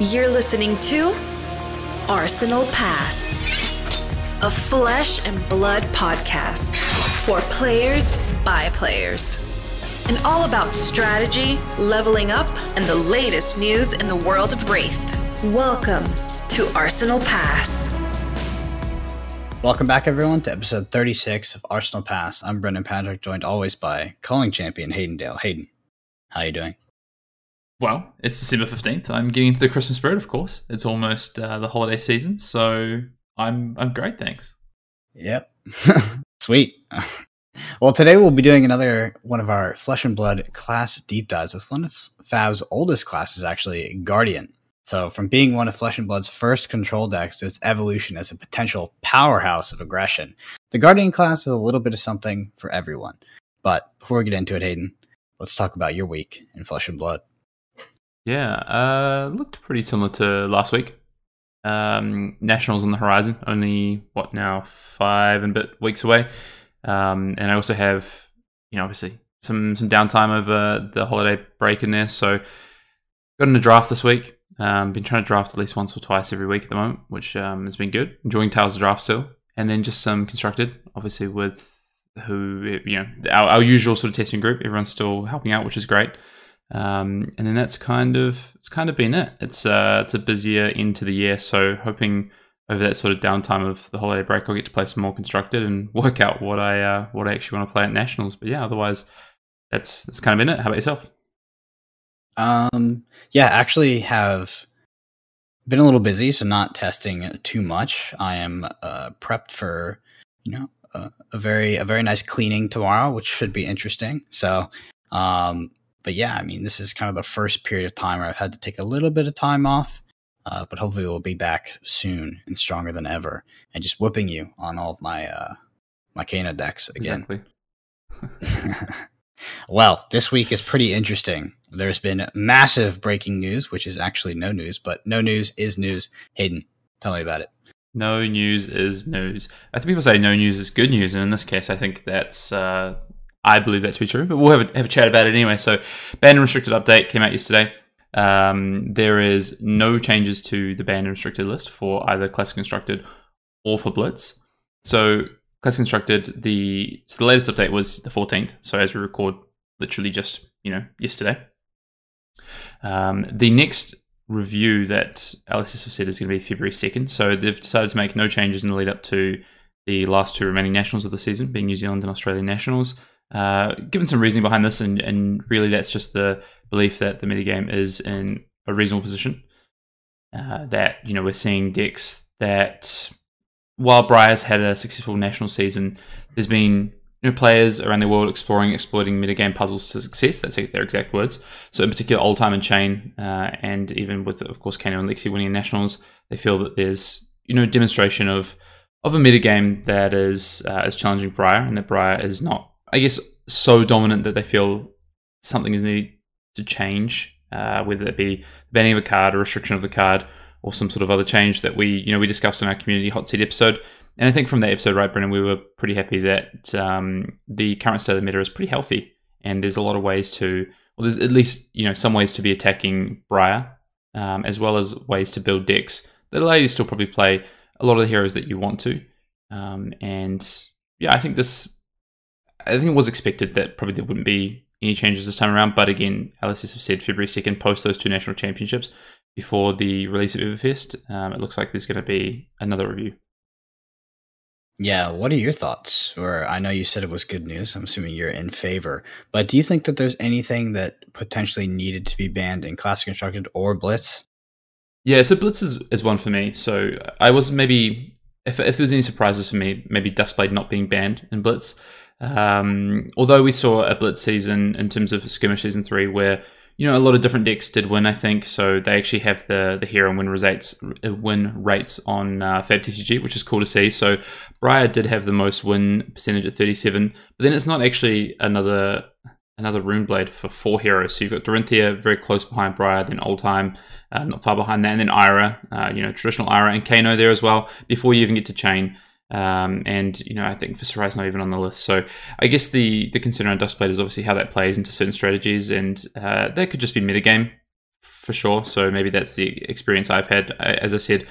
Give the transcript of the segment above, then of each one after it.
You're listening to Arsenal Pass, a flesh and blood podcast for players by players. And all about strategy, leveling up, and the latest news in the world of Rathe. Welcome to Arsenal Pass. Welcome back, everyone, to episode 36 of Arsenal Pass. I'm Brendan Patrick, joined always by calling champion Hayden Dale. Hayden, how you doing? Well, it's December 15th. I'm getting into the Christmas spirit, of course. It's almost uh, the holiday season, so I'm I'm great, thanks. Yep. Sweet. well, today we'll be doing another one of our flesh and blood class deep dives with one of Fab's oldest classes, actually, Guardian. So, from being one of Flesh and Blood's first control decks to its evolution as a potential powerhouse of aggression, the Guardian class is a little bit of something for everyone. But before we get into it, Hayden, let's talk about your week in Flesh and Blood. Yeah, uh, looked pretty similar to last week. Um, Nationals on the horizon, only what now five and a bit weeks away, um, and I also have you know obviously some some downtime over the holiday break in there. So got in a draft this week. Um, been trying to draft at least once or twice every week at the moment, which um, has been good. Enjoying Tales of Draft still, and then just some constructed, obviously with who you know our, our usual sort of testing group. Everyone's still helping out, which is great. Um, and then that's kind of it's kind of been it. It's uh, it's a busier into the year, so hoping over that sort of downtime of the holiday break, I'll get to play some more constructed and work out what I uh, what I actually want to play at nationals. But yeah, otherwise, that's that's kind of been it. How about yourself? Um, yeah, actually have been a little busy, so not testing too much. I am uh, prepped for you know a, a very a very nice cleaning tomorrow, which should be interesting. So um, but yeah, I mean, this is kind of the first period of time where I've had to take a little bit of time off, uh, but hopefully we'll be back soon and stronger than ever, and just whipping you on all of my uh, my Kano decks again. Exactly. well, this week is pretty interesting. There's been massive breaking news, which is actually no news, but no news is news. Hayden, tell me about it. No news is news. I think people say no news is good news, and in this case, I think that's uh, I believe that to be true, but we'll have a, have a chat about it anyway. So, banned and restricted update came out yesterday. Um, there is no changes to the banned and restricted list for either classic constructed or for blitz. So, classic constructed, the so the latest update was the 14th. So, as we record, literally just you know yesterday. Um, the next review that LSS have said is going to be February 2nd. So, they've decided to make no changes in the lead up to the last two remaining nationals of the season, being New Zealand and Australian nationals. Uh, given some reasoning behind this, and, and really that's just the belief that the metagame is in a reasonable position. Uh, that you know we're seeing decks that while Briar's had a successful national season, there's been players around the world exploring, exploiting metagame puzzles to success. That's their exact words. So, in particular, Oldhim and Chane, uh, and even with, of course, Kano and Lexi winning nationals, they feel that there's you know demonstration of of a metagame that is uh, is challenging Briar, and that Briar is not I guess, so dominant that they feel something is needed to change, uh, whether it be banning of a card, or restriction of the card, or some sort of other change that we, you know, we discussed in our community hot seat episode. And I think from that episode, right, Brendan, we were pretty happy that um, the current state of the meta is pretty healthy, and there's a lot of ways to, well, there's at least you know some ways to be attacking Briar, um, as well as ways to build decks that allow you to still probably play a lot of the heroes that you want to. Um, and yeah, I think this I think it was expected that probably there wouldn't be any changes this time around. But again, LSS have said February 2nd, post those two national championships before the release of Everfest. Um, it looks like there's going to be another review. Yeah, what are your thoughts? Or I know you said it was good news. I'm assuming you're in favor. But do you think that there's anything that potentially needed to be banned in Classic Constructed or Blitz? Yeah, so Blitz is, is one for me. So I was maybe, if, if there's any surprises for me, maybe Duskblade not being banned in Blitz. Um, although we saw a blitz season in terms of skirmish season three, where you know a lot of different decks did win. I think so. They actually have the the hero win rates win rates on uh, Fab TCG, which is cool to see. So Briar did have the most win percentage at thirty seven, but then it's not actually another another rune blade for four heroes. So you've got Dorinthia very close behind Briar, then Oldhim uh, not far behind that, and then Ira, uh, you know, traditional Ira and Kano there as well. Before you even get to Chane. Um, and you know, I think Viserai's not even on the list. So I guess the the concern around Duskblade is obviously how that plays into certain strategies, and uh, that could just be metagame for sure. So maybe that's the experience I've had. As I said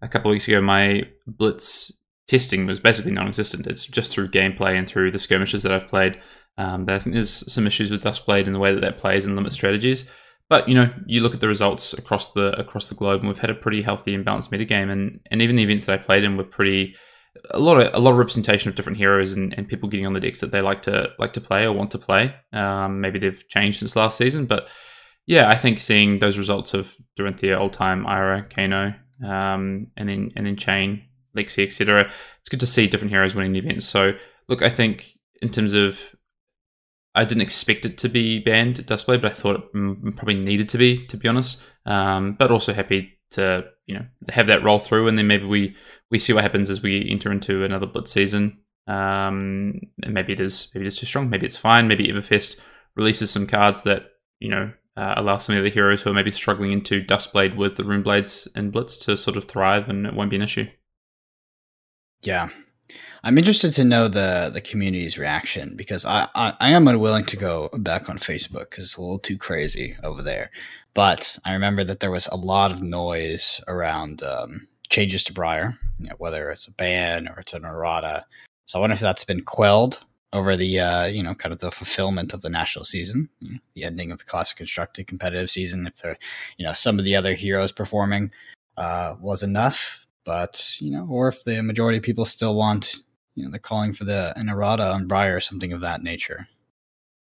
a couple of weeks ago, my Blitz testing was basically non-existent. It's just through gameplay and through the skirmishes that I've played. Um, that I think there's some issues with Duskblade and the way that that plays and limit strategies. But you know, you look at the results across the across the globe, and we've had a pretty healthy and balanced metagame, and and even the events that I played in were pretty a lot of a lot of representation of different heroes and, and people getting on the decks that they like to like to play or want to play. Um, maybe they've changed since last season, but yeah, I think seeing those results of Dorinthia, Oldhim, Ira, Kano, um, and then and then Chane, Lexi, etc. It's good to see different heroes winning the events. So look, I think in terms of I didn't expect it to be banned at Duskblade, but I thought it probably needed to be, to be honest. Um, but also happy to you know have that roll through, and then maybe we we see what happens as we enter into another Blitz season. Um, and maybe it is maybe it's too strong, maybe it's fine. Maybe Everfest releases some cards that you know uh, allow some of the heroes who are maybe struggling into Duskblade with the Rune Blades and Blitz to sort of thrive, and it won't be an issue. Yeah, I'm interested to know the the community's reaction because I, I, I am unwilling to go back on Facebook because it's a little too crazy over there. But I remember that there was a lot of noise around um, changes to Briar, you know, whether it's a ban or it's an errata. So I wonder if that's been quelled over the uh, you know kind of the fulfillment of the national season, the ending of the classic constructed competitive season. If there, you know, some of the other heroes performing uh, was enough, but you know, or if the majority of people still want you know they're calling for the an errata on Briar or something of that nature.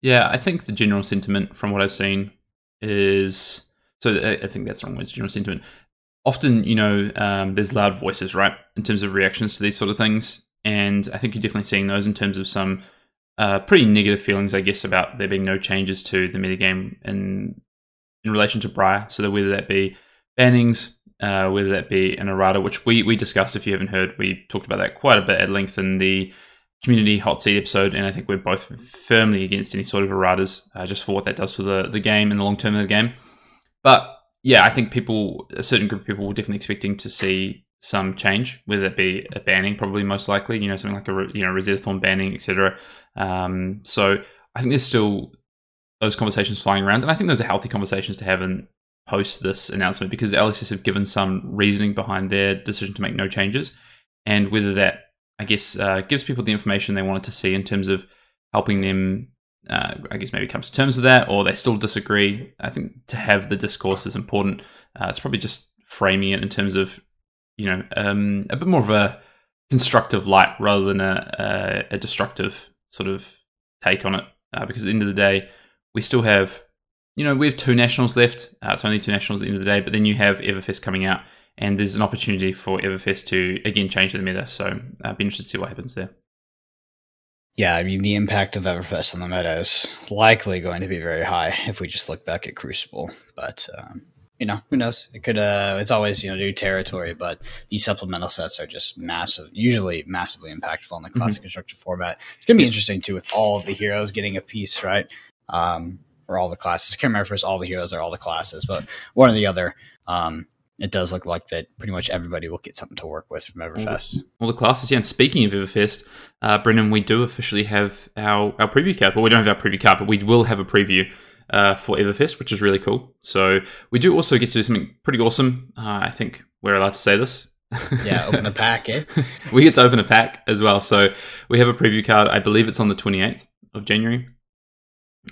Yeah, I think the general sentiment from what I've seen is so. I think that's the wrong words. General sentiment. Often, you know, um, there's loud voices, right, in terms of reactions to these sort of things, and I think you're definitely seeing those in terms of some uh, pretty negative feelings, I guess, about there being no changes to the metagame in in relation to Briar. So that whether that be bannings, uh, whether that be an errata, which we, we discussed. If you haven't heard, we talked about that quite a bit at length in the community hot seat episode, and I think we're both firmly against any sort of erratas, uh, just for what that does for the, the game and the long term of the game. But yeah, I think people, a certain group of people, were definitely expecting to see some change, whether it be a banning, probably most likely, you know, something like a you know Rosetta Thorn banning, etc. Um, so I think there's still those conversations flying around, and I think those are healthy conversations to have in post this announcement because LSS have given some reasoning behind their decision to make no changes, and whether that I guess uh, gives people the information they wanted to see in terms of helping them. Uh, I guess maybe come to terms with that, or they still disagree. I think to have the discourse is important. Uh, it's probably just framing it in terms of you know um, a bit more of a constructive light rather than a, a, a destructive sort of take on it. Uh, because at the end of the day, we still have you know, we have two nationals left. Uh, it's only two nationals at the end of the day, but then you have Everfest coming out, and there's an opportunity for Everfest to again change the meta. So I'd uh, be interested to see what happens there. Yeah, I mean, the impact of Everfest on the meta is likely going to be very high if we just look back at Crucible. But um, you know, who knows? It could. Uh, it's always you know new territory, but these supplemental sets are just massive. Usually, massively impactful in the mm-hmm. classic mm-hmm. constructed format. It's gonna be interesting too with all of the heroes getting a piece, right? Um, or all the classes. I can't remember if it's all the heroes or all the classes, but one or the other. Um, it does look like that pretty much everybody will get something to work with from Everfest. Well, the classes, yeah. And speaking of Everfest, uh, Brendan, we do officially have our, our preview card. Well, we don't have our preview card, but we will have a preview uh, for Everfest, which is really cool. So we do also get to do something pretty awesome. Uh, I think we're allowed to say this. yeah, open a pack, eh? we get to open a pack as well. So we have a preview card. I believe it's on the 28th of January.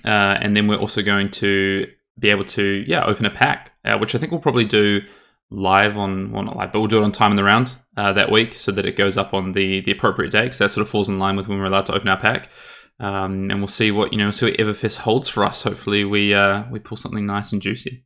Uh, and then we're also going to be able to, yeah, open a pack, uh, which I think we'll probably do live on, well, not live, but we'll do it on time in the round uh, that week so that it goes up on the, the appropriate day because that sort of falls in line with when we're allowed to open our pack. Um, and we'll see what, you know, see what Everfest holds for us. Hopefully we, uh, we pull something nice and juicy.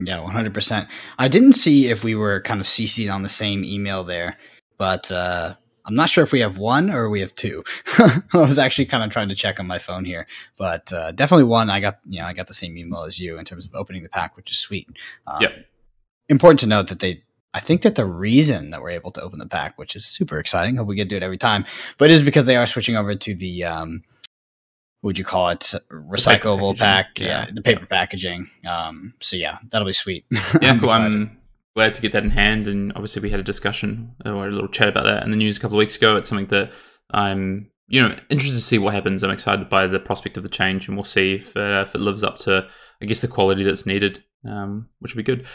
Yeah, 100%. I didn't see if we were kind of CC'd on the same email there, but uh, I'm not sure if we have one or we have two. I was actually kind of trying to check on my phone here, but uh, definitely one. I got you know I got the same email as you in terms of opening the pack, which is sweet. Um, yeah. Important to note that they. I think that the reason that we're able to open the pack, which is super exciting, hope we get to do it every time, but is because they are switching over to the um, would you call it recyclable pack? Yeah. yeah. the paper packaging. Um, so yeah, that'll be sweet. Yeah, cool. I'm glad to get that in hand. And obviously, we had a discussion or a little chat about that in the news a couple of weeks ago. It's something that I'm you know, interested to see what happens. I'm excited by the prospect of the change, and we'll see if, uh, if it lives up to, I guess, the quality that's needed, um, which would be good.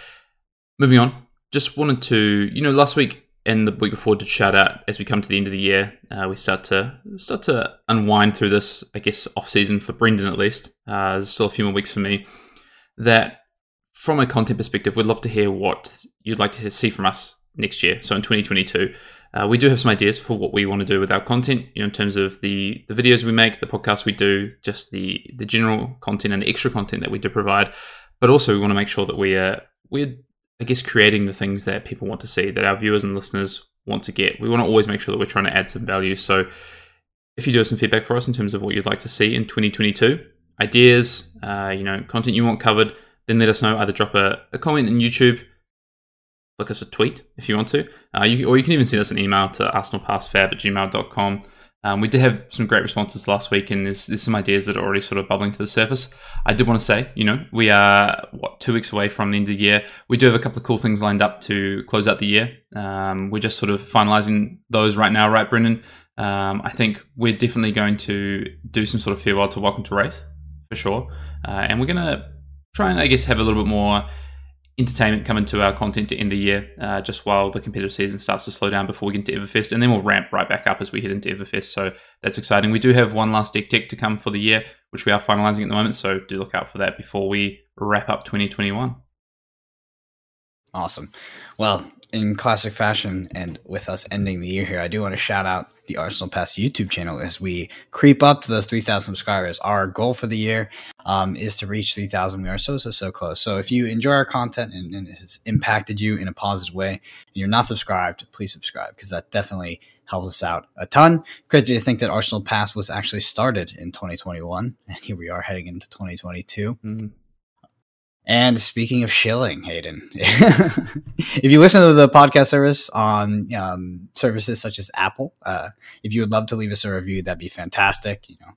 Moving on, just wanted to, you know, last week and the week before did shout out as we come to the end of the year, uh, we start to start to unwind through this, I guess, off season for Brendan at least. Uh, there's still a few more weeks for me. That from a content perspective, we'd love to hear what you'd like to see from us next year. So in 2022, uh, we do have some ideas for what we want to do with our content. You know, in terms of the the videos we make, the podcasts we do, just the the general content and the extra content that we do provide. But also, we want to make sure that we are we're I guess creating the things that people want to see, that our viewers and listeners want to get. We want to always make sure that we're trying to add some value. So if you do have some feedback for us in terms of what you'd like to see in 2022, ideas, uh, you know, content you want covered, then let us know. Either drop a, a comment in YouTube, flick us a tweet if you want to, uh, you, or you can even send us an email to arsenalpassfab at gmail.com. Um, we did have some great responses last week, and there's, there's some ideas that are already sort of bubbling to the surface. I did want to say, you know, we are what two weeks away from the end of the year. We do have a couple of cool things lined up to close out the year. Um, we're just sort of finalizing those right now, right, Brendan? Um, I think we're definitely going to do some sort of farewell to Welcome to Rathe for sure, uh, and we're gonna try and I guess have a little bit more entertainment coming to our content to end the year, uh, just while the competitive season starts to slow down before we get into Everfest, and then we'll ramp right back up as we head into Everfest. So that's exciting. We do have one last deck tech to come for the year, which we are finalizing at the moment. So do look out for that before we wrap up 2021. Awesome. Well, in classic fashion, and with us ending the year here, I do want to shout out the Arsenal Pass YouTube channel as we creep up to those 3,000 subscribers. Our goal for the year um, is to reach 3,000. We are so, so, so close. So if you enjoy our content and, and it has impacted you in a positive way and you're not subscribed, please subscribe because that definitely helps us out a ton. Crazy to think that Arsenal Pass was actually started in 2021, and here we are heading into 2022. Mm-hmm. And speaking of shilling, Hayden, if you listen to the podcast service on um, services such as Apple, uh, if you would love to leave us a review, that'd be fantastic. You know,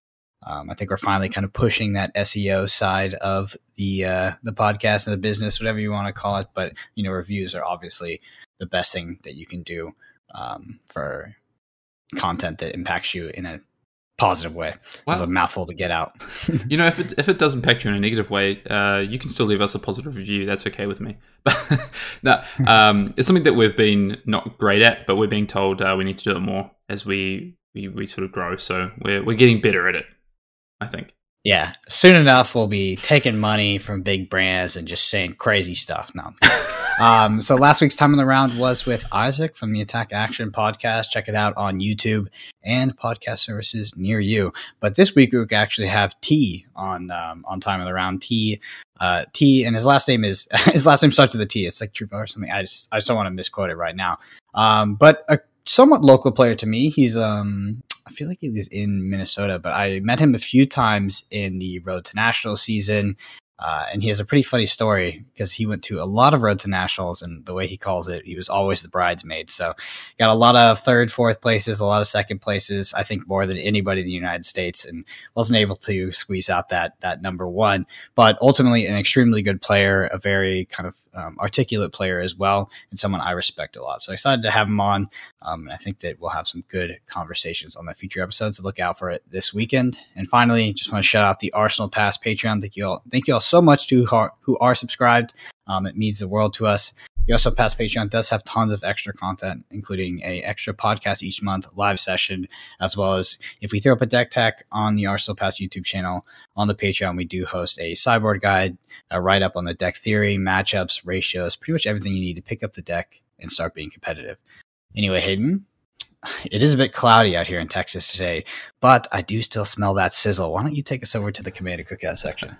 um, I think we're finally kind of pushing that SEO side of the uh, the podcast and the business, whatever you want to call it. But you know, reviews are obviously the best thing that you can do um, for content that impacts you in a positive way. Wow. It's a mouthful to get out. you know, if it if it does impact you in a negative way, uh, you can still leave us a positive review. That's okay with me. no, um, it's something that we've been not great at, but we're being told uh, we need to do it more as we, we we sort of grow. So we're we're getting better at it. I think. Yeah, soon enough we'll be taking money from big brands and just saying crazy stuff. No. um, so last week's time in the round was with Isaac from the Attack Action podcast. Check it out on YouTube and podcast services near you. But this week we actually have T on um, on time in the round. T uh, T and his last name is his last name starts with a T. It's like Trooper or something. I just I just don't want to misquote it right now. Um, but a somewhat local player to me. He's um I feel like he was in Minnesota, but I met him a few times in the Road to National season. Uh, and he has a pretty funny story because he went to a lot of road to nationals, and the way he calls it, he was always the bridesmaid. So, got a lot of third, fourth places, a lot of second places. I think more than anybody in the United States, and wasn't able to squeeze out that that number one. But ultimately, an extremely good player, a very kind of um, articulate player as well, and someone I respect a lot. So, excited to have him on. Um, I think that we'll have some good conversations on the future episodes. So look out for it this weekend. And finally, just want to shout out the Arsenal Pass Patreon. Thank you all. Thank you all so much to who are, who are subscribed. Um, it means the world to us. The Arsenal Pass Patreon does have tons of extra content, including a extra podcast each month, live session, as well as if we throw up a deck tech on the Arsenal Pass YouTube channel on the Patreon, we do host a sideboard guide, a write up on the deck theory, matchups, ratios, pretty much everything you need to pick up the deck and start being competitive. Anyway, Hayden, it is a bit cloudy out here in Texas today, but I do still smell that sizzle. Why don't you take us over to the Commander Cookout section?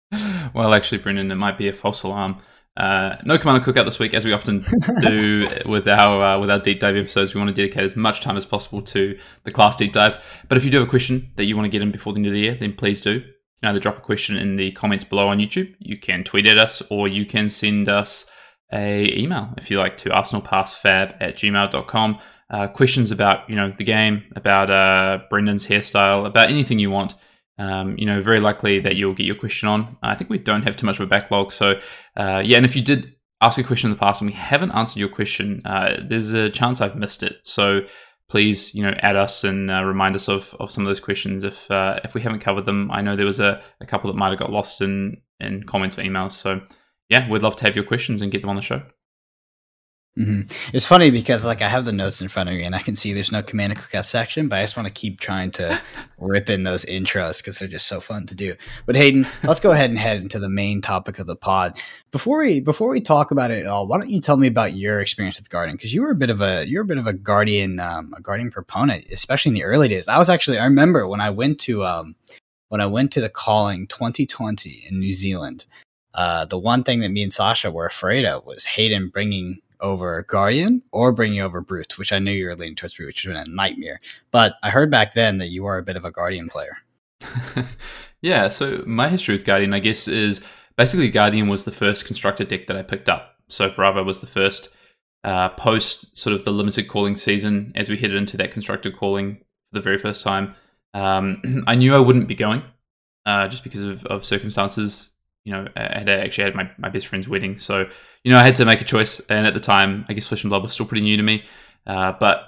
well, actually, Brendan, it might be a false alarm. Uh, no Commander Cookout this week, as we often do with our uh, with our deep dive episodes. We want to dedicate as much time as possible to the class deep dive. But if you do have a question that you want to get in before the end of the year, then please do. You can either drop a question in the comments below on YouTube. You can tweet at us, or you can send us a email if you like to arsenalpassfab at gmail.com. Uh, questions about you know the game, about uh, Brendan's hairstyle, about anything you want. Um, you know, very likely that you'll get your question on. I think we don't have too much of a backlog, so uh, yeah. And if you did ask a question in the past and we haven't answered your question, uh, there's a chance I've missed it. So please, you know, add us and uh, remind us of, of some of those questions if uh, if we haven't covered them. I know there was a, a couple that might have got lost in in comments or emails. So yeah, we'd love to have your questions and get them on the show. Mm-hmm. It's funny because like I have the notes in front of me and I can see there's no command and click section, but I just want to keep trying to rip in those intros because they're just so fun to do. But Hayden, let's go ahead and head into the main topic of the pod. Before we before we talk about it at all, why don't you tell me about your experience with Guardian? Because you were a bit of a you're a bit of a Guardian um, a Guardian proponent, especially in the early days. I was actually I remember when I went to um, when I went to the Calling 2020 in New Zealand. Uh, the one thing that me and Sasha were afraid of was Hayden bringing over Guardian or bringing over Brute, which I knew you were leaning towards Brute, which have been a nightmare. But I heard back then that you are a bit of a Guardian player. yeah, so my history with Guardian, I guess, is basically Guardian was the first constructed deck that I picked up. So Bravo was the first uh, post sort of the limited calling season as we headed into that constructed calling for the very first time. Um, I knew I wouldn't be going uh, just because of, of circumstances you know, I had actually had my, my best friend's wedding. So, you know, I had to make a choice. And at the time, I guess Flesh and Blood was still pretty new to me. Uh, but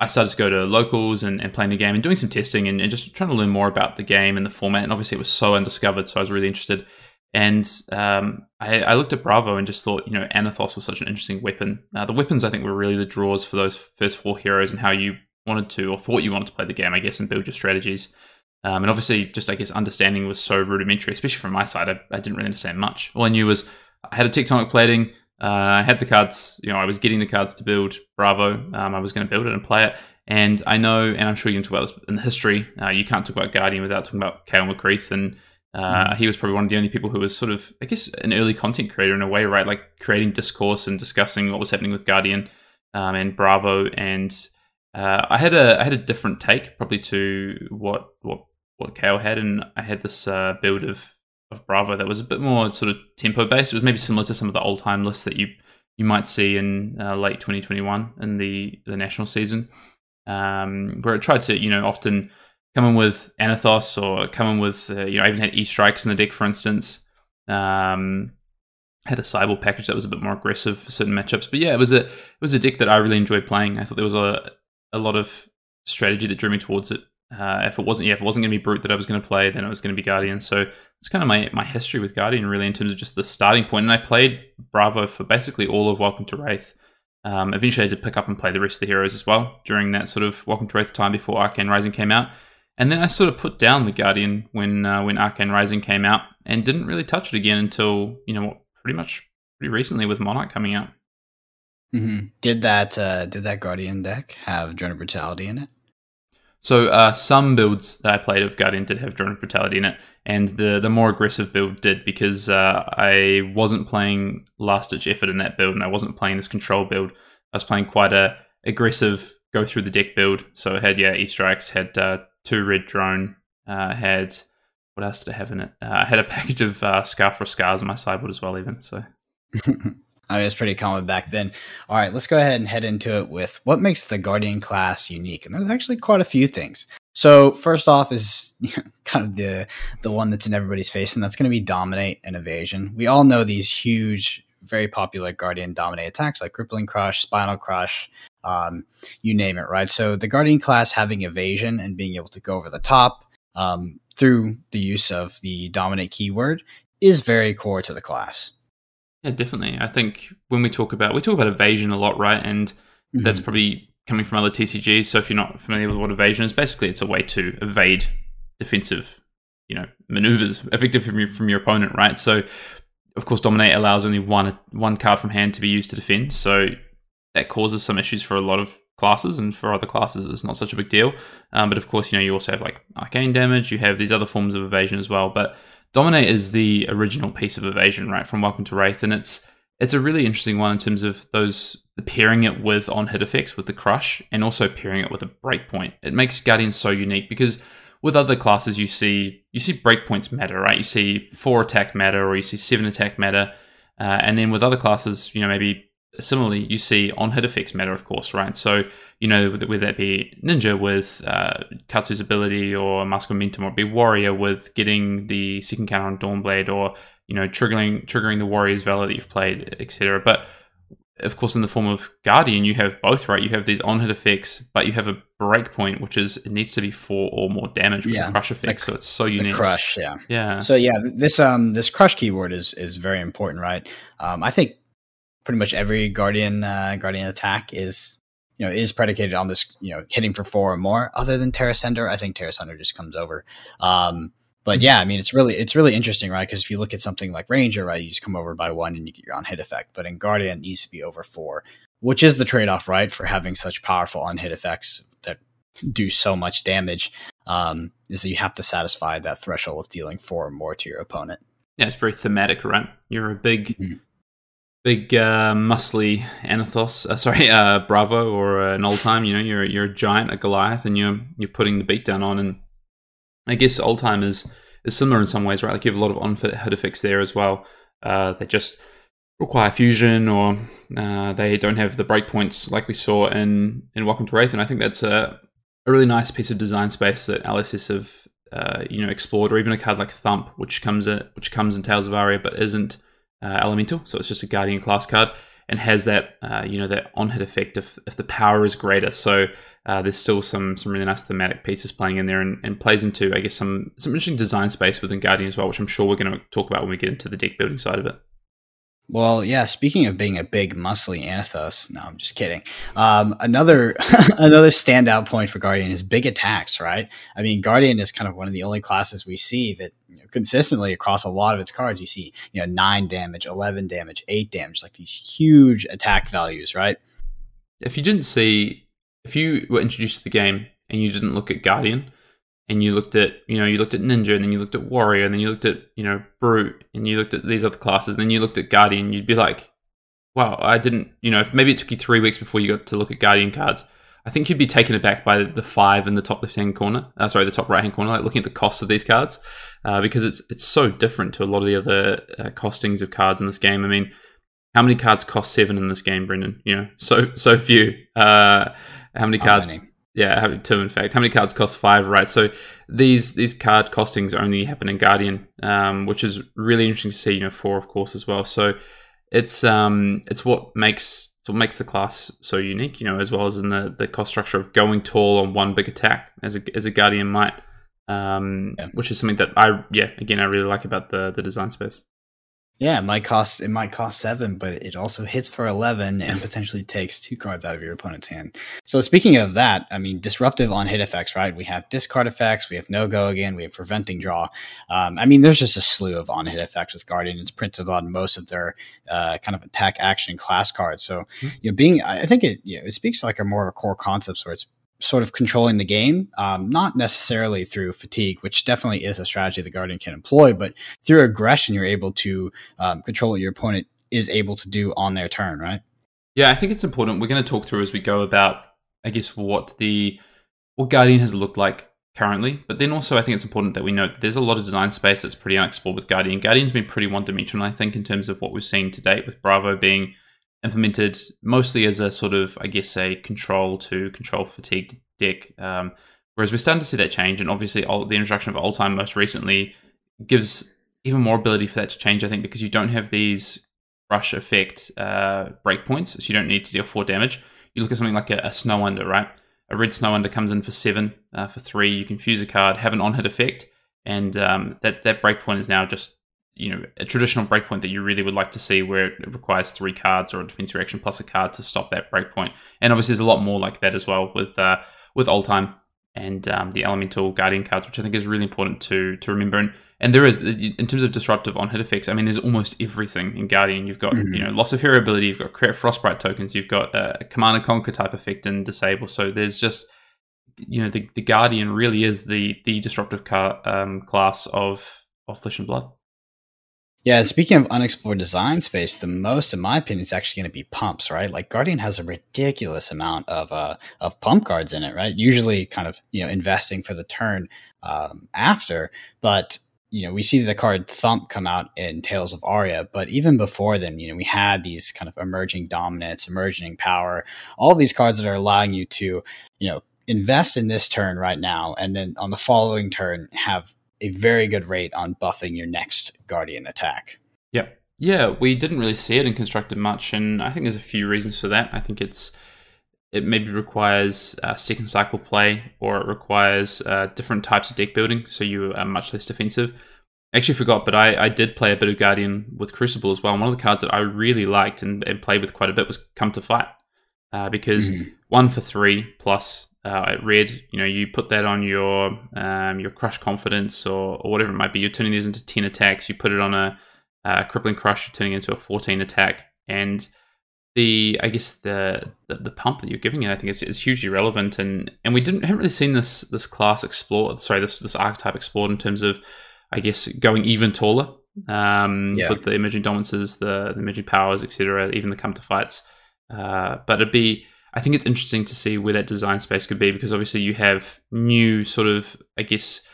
I started to go to locals and, and playing the game and doing some testing and, and, just trying to learn more about the game and the format. And obviously, it was so undiscovered. So I was really interested. And um, I, I, looked at Bravo and just thought, you know, Anothos was such an interesting weapon. Uh, the weapons, I think, were really the draws for those first four heroes and how you wanted to or thought you wanted to play the game, I guess, and build your strategies. Um, and obviously, just I guess understanding was so rudimentary, especially from my side. I, I, didn't really understand much. All I knew was I had a tectonic plating. Uh, I had the cards. You know, I was getting the cards to build Bravo. Um, I was going to build it and play it. And I know, and I'm sure you can talk about this in history. Uh, you can't talk about Guardian without talking about Cale McCreath, and uh, mm. he was probably one of the only people who was sort of, I guess, an early content creator in a way, right? Like creating discourse and discussing what was happening with Guardian um, and Bravo. And uh, I had a I had a different take, probably to what what what Cale had, and I had this uh, build of of Bravo that was a bit more sort of tempo based. It was maybe similar to some of the Oldhim lists that you you might see in uh, late 2021 in the the national season, um, where it tried to you know often come in with Anothos or come in with uh, you know I even had E strikes in the deck for instance. Um, had a Cyborg package that was a bit more aggressive for certain matchups, but yeah, it was a it was a deck that I really enjoyed playing. I thought there was a a lot of strategy that drew me towards it. Uh, if it wasn't, yeah, if it wasn't going to be Brute that I was going to play, then it was going to be Guardian. So it's kind of my my history with Guardian, really, in terms of just the starting point. And I played Bravo for basically all of Welcome to Rathe. Um, eventually, I did pick up and play the rest of the heroes as well during that sort of Welcome to Rathe time before Arcane Rising came out. And then I sort of put down the Guardian when uh, when Arcane Rising came out, and didn't really touch it again until you know pretty much pretty recently with Monarch coming out. Mm-hmm. Did that uh, did that Guardian deck have Drone Brutality in it? So uh, some builds that I played of Guardian did have drone brutality in it, and the the more aggressive build did because uh, I wasn't playing last ditch effort in that build, and I wasn't playing this control build. I was playing quite a aggressive go through the deck build. So I had yeah E strikes, had uh, two red drone, uh, had what else did I have in it? Uh, I had a package of uh, Scarf for Scars on my sideboard as well, even so. I mean, pretty common back then. All right, let's go ahead and head into it with what makes the Guardian class unique. And there's actually quite a few things. So first off is kind of the the one that's in everybody's face, and that's going to be dominate and evasion. We all know these huge, very popular Guardian dominate attacks like crippling crush, spinal crush, um, you name it, right? So the Guardian class having evasion and being able to go over the top um, through the use of the dominate keyword is very core to the class. Yeah, definitely. I think when we talk about we talk about evasion a lot, right? And mm-hmm. that's probably coming from other TCGs. So if you're not familiar with what evasion is, basically it's a way to evade defensive, you know, maneuvers effective from your, from your opponent, right? So of course, dominate allows only one one card from hand to be used to defend. So that causes some issues for a lot of classes, and for other classes, it's not such a big deal. Um, but of course, you know, you also have like arcane damage. You have these other forms of evasion as well, but Dominate is the original piece of evasion, right, from Welcome to Rathe, and it's it's a really interesting one in terms of those pairing it with on hit effects with the crush, and also pairing it with a breakpoint. It makes Guardian so unique because with other classes you see you see breakpoints matter, right? You see four attack matter, or you see seven attack matter, uh, and then with other classes, you know, maybe similarly, you see on hit effects matter, of course, right? So, you know, whether that be Ninja with uh, Katsu's ability or Mask Momentum, or be Warrior with getting the second counter on Dawnblade, or, you know, triggering triggering the Warrior's Valor that you've played, etc. But of course, in the form of Guardian, you have both, right? You have these on hit effects, but you have a breakpoint, which is it needs to be four or more damage with Yeah, the crush effect. so it's so unique. crush, yeah. Yeah. So yeah, this um this crush keyword is is very important, right? Um, I think pretty much every guardian uh, guardian attack is you know is predicated on this you know hitting for four or more. Other than Tear Asunder, I think Tear Asunder just comes over. Um, but yeah, I mean it's really it's really interesting, right? Because if you look at something like Ranger, right, you just come over by one and you get your on hit effect. But in Guardian, it needs to be over four, which is the trade off, right, for having such powerful on hit effects that do so much damage. Um, is that you have to satisfy that threshold of dealing four or more to your opponent. Yeah, it's very thematic, right? You're a big, Mhm. Big uh, muscly Anothos, uh, sorry, uh, Bravo or uh, an Oldhim. You know, you're you're a giant, a Goliath, and you're you're putting the beat down on. And I guess Oldhim is is similar in some ways, right? Like you have a lot of on hit effects there as well. Uh, that just require fusion, or uh, they don't have the breakpoints like we saw in in Welcome to Rathe. And I think that's a a really nice piece of design space that LSS have you know explored, or even a card like Thump, which comes in, which comes in Tales of Aria, but isn't uh, elemental, so it's just a Guardian class card and has that uh, you know that on hit effect if, if the power is greater. So uh, there's still some some really nice thematic pieces playing in there, and, and plays into I guess some some interesting design space within Guardian as well, which I'm sure we're going to talk about when we get into the deck building side of it. Well, yeah. Speaking of being a big muscly Anothos, no, I'm just kidding. Um, another another standout point for Guardian is big attacks, right? I mean, Guardian is kind of one of the only classes we see that you know, consistently across a lot of its cards, you see you know nine damage, eleven damage, eight damage, like these huge attack values, right? If you didn't see, if you were introduced to the game and you didn't look at Guardian, and you looked at, you know, you looked at Ninja, and then you looked at Warrior, and then you looked at, you know, Brute, and you looked at these other classes, and then you looked at Guardian, you'd be like, wow, I didn't, you know, if maybe it took you three weeks before you got to look at Guardian cards. I think you'd be taken aback by the five in the top left hand corner. Uh, sorry, the top right hand corner, like looking at the cost of these cards, uh, because it's it's so different to a lot of the other uh, costings of cards in this game. I mean, how many cards cost seven in this game, Brendan? You know, so so few. Uh, how many How cards? many? Yeah, two in fact. How many cards cost five? Right. So these these card costings only happen in Guardian, um, which is really interesting to see. You know, four of course as well. So it's um it's what makes it's what makes the class so unique. You know, as well as in the the cost structure of going tall on one big attack as a as a Guardian might. Um, Yeah. which is something that I yeah again I really like about the the design space. Yeah, it might cost it might cost seven, but it also hits for eleven and potentially takes two cards out of your opponent's hand. So speaking of that, I mean disruptive on hit effects, right? We have discard effects, we have no go again, we have preventing draw. Um, I mean, there's just a slew of on hit effects with Guardian. It's printed on most of their uh, kind of attack action class cards. So you know, being I think it you know, it speaks like a more of a core concepts where it's sort of controlling the game, um, not necessarily through fatigue, which definitely is a strategy the Guardian can employ, but through aggression, you're able to um, control what your opponent is able to do on their turn, right? Yeah, I think it's important. We're going to talk through as we go about, I guess, what the what Guardian has looked like currently. But then also, I think it's important that we note that there's a lot of design space that's pretty unexplored with Guardian. Guardian's been pretty one dimensional, I think, in terms of what we've seen to date, with Bravo being implemented mostly as a sort of, I guess, a control to control fatigued deck. Um, whereas we're starting to see that change, and obviously, all, the introduction of Oldhim most recently gives even more ability for that to change. I think because you don't have these rush effect uh, breakpoints, so you don't need to deal four damage. You look at something like a, a Snow Under, right? A red Snow Under comes in for seven, uh, for three. You can fuse a card, have an on hit effect, and um, that that breakpoint is now just you know a traditional breakpoint that you really would like to see, where it requires three cards or a defensive reaction plus a card to stop that breakpoint. And obviously, there's a lot more like that as well with uh, with Oldhim and um, the Elemental Guardian cards, which I think is really important to to remember. And and there is in terms of disruptive on hit effects. I mean, there's almost everything in Guardian. You've got Mhm. you know loss of hero ability. You've got create frostbite tokens. You've got uh, a command and conquer type effect and disable. So there's just you know the, the Guardian really is the the disruptive car, um, class of of Flesh and Blood. Yeah, speaking of unexplored design space, the most, in my opinion, is actually going to be pumps, right? Like Guardian has a ridiculous amount of uh, of pump cards in it, right? Usually, kind of you know investing for the turn um, after, but you know we see the card Thump come out in Tales of Aria, but even before then, you know we had these kind of emerging dominance, emerging power, all these cards that are allowing you to you know invest in this turn right now, and then on the following turn have a very good rate on buffing your next Guardian attack. Yeah. Yeah, we didn't really see it in constructed much, and I think there's a few reasons for that. I think it's it maybe requires uh, second cycle play or it requires uh, different types of deck building, so you are much less defensive. I actually forgot, but I, I did play a bit of Guardian with Crucible as well. And one of the cards that I really liked and, and played with quite a bit was Come to Fight, uh, because mm-hmm. one for three plus uh, at red, you know, you put that on your um, your Crush Confidence or, or whatever it might be. You're turning these into ten attacks. You put it on a, a Crippling Crush, you're turning it into a fourteen attack, and the I guess the, the, the pump that you're giving it, I think is, is hugely relevant, and and we didn't haven't really seen this this class explore. Sorry, this this archetype explored in terms of I guess going even taller um, yeah. with the emerging dominances, the, the emerging powers, etc. Even the come to fights, uh, but it'd be I think it's interesting to see where that design space could be because obviously you have new sort of I guess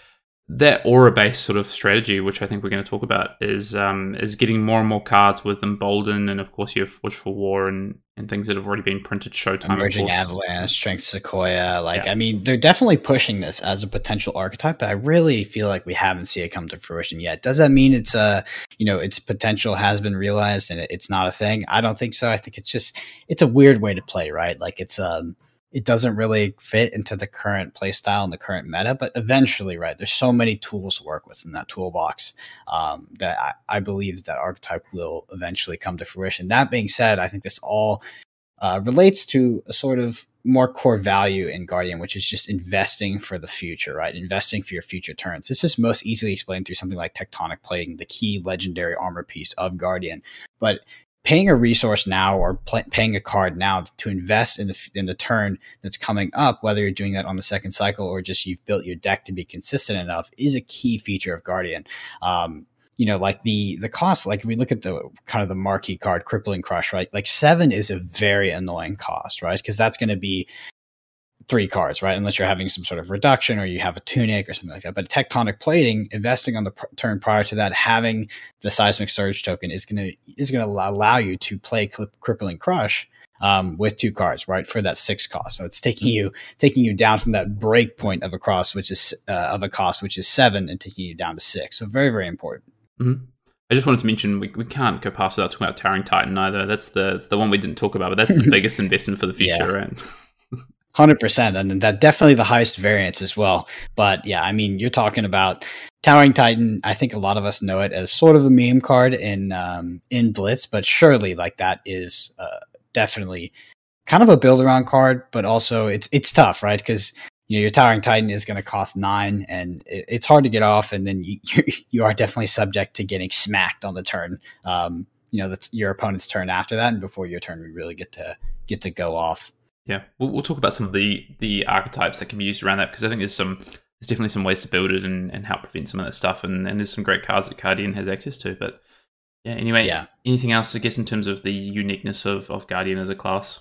that aura based sort of strategy, which I think we're going to talk about, is um, is getting more and more cards with Embolden, and of course you have Forge for War and, and things that have already been printed. Showtime, Emerging Avalanche, Strength Sequoia. Like, yeah. I mean, they're definitely pushing this as a potential archetype, but I really feel like we haven't seen it come to fruition yet. Does that mean it's a you know, its potential has been realized and it's not a thing? I don't think so. I think it's just it's a weird way to play, right? Like, it's um it doesn't really fit into the current playstyle and the current meta. But eventually, right, there's so many tools to work with in that toolbox um, that I, I, believe that archetype will eventually come to fruition. That being said, I think this all uh, relates to a sort of more core value in Guardian, which is just investing for the future, right? Investing for your future turns. This is most easily explained through something like Tectonic Plating, the key legendary armor piece of Guardian. But paying a resource now or pl- paying a card now to invest in the in the turn that's coming up, whether you're doing that on the second cycle or just you've built your deck to be consistent enough, is a key feature of Guardian. Um, you know, like the the cost. Like if we look at the kind of the marquee card, Crippling Crush, right? Like seven is a very annoying cost, right? Because that's going to be three cards, right? Unless you're having some sort of reduction or you have a tunic or something like that. But tectonic plating, investing on the pr- turn prior to that, having the seismic surge token is going to is going to allow you to play crippling crush um, with two cards, right, for that six cost. So it's taking you taking you down from that break point of a cross, which is uh, of a cost, which is seven, and taking you down to six. So very very important. Mm-hmm. I just wanted to mention we, we can't go past without talking about Towering Titan either. That's the that's the one we didn't talk about, but that's the biggest investment for the future, yeah. right? Hundred percent, and that definitely the highest variance as well. But yeah, I mean, you're talking about Towering Titan. I think a lot of us know it as sort of a meme card in um, in Blitz, but surely like that is uh, definitely kind of a build around card. But also, it's it's tough, right? Because you know your Towering Titan is going to cost nine, and it, it's hard to get off, and then you, you, are definitely subject to getting smacked on the turn. Um, you know, that's your opponent's turn after that, and before your turn, we really get to get to go off. Yeah, we'll, we'll talk about some of the the archetypes that can be used around that because I think there's some there's definitely some ways to build it and, and help prevent some of that stuff and, and there's some great cards that Guardian has access to. But yeah, anyway, yeah. anything else I guess in terms of the uniqueness of, of Guardian as a class?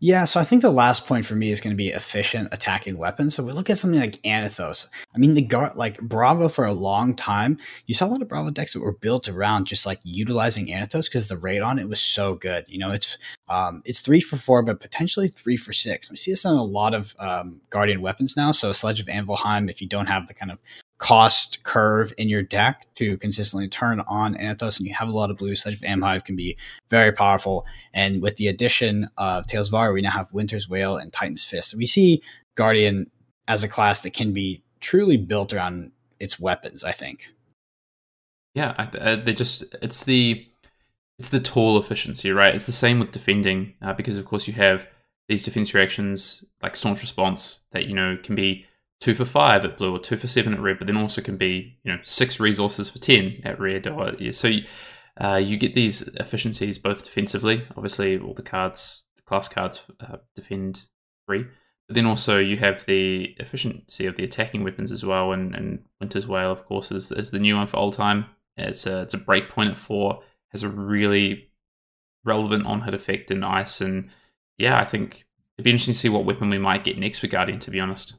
Yeah, so I think the last point for me is going to be efficient attacking weapons. So we look at something like Anothos. I mean, the guard like Bravo for a long time, you saw a lot of Bravo decks that were built around just like utilizing Anothos because the rate on it was so good. You know, it's um, it's three for four, but potentially three for six. We see this on a lot of um, Guardian weapons now. So Sledge of Anvilheim, if you don't have the kind of cost curve in your deck to consistently turn on Anothos, and you have a lot of blue. Sledge of Anvilheim can be very powerful. And with the addition of Tales of Aria, we now have Winter's Wail and Titan's Fist. So we see Guardian as a class that can be truly built around its weapons. I think. Yeah, uh, they just it's the it's the tall efficiency, right? It's the same with defending uh, because of course you have these defense reactions like staunch response that you know can be two for five at blue or two for seven at red, but then also can be you know six resources for ten at red. Or so you, uh, you get these efficiencies both defensively. Obviously, all the cards, the class cards uh, defend three, but then also you have the efficiency of the attacking weapons as well. And, and Winter's Wail, of course, is, is the new one for Oldhim. It's a it's a break point at four. Has a really relevant on hit effect in ice, and yeah, I think it'd be interesting to see what weapon we might get next for Guardian. To be honest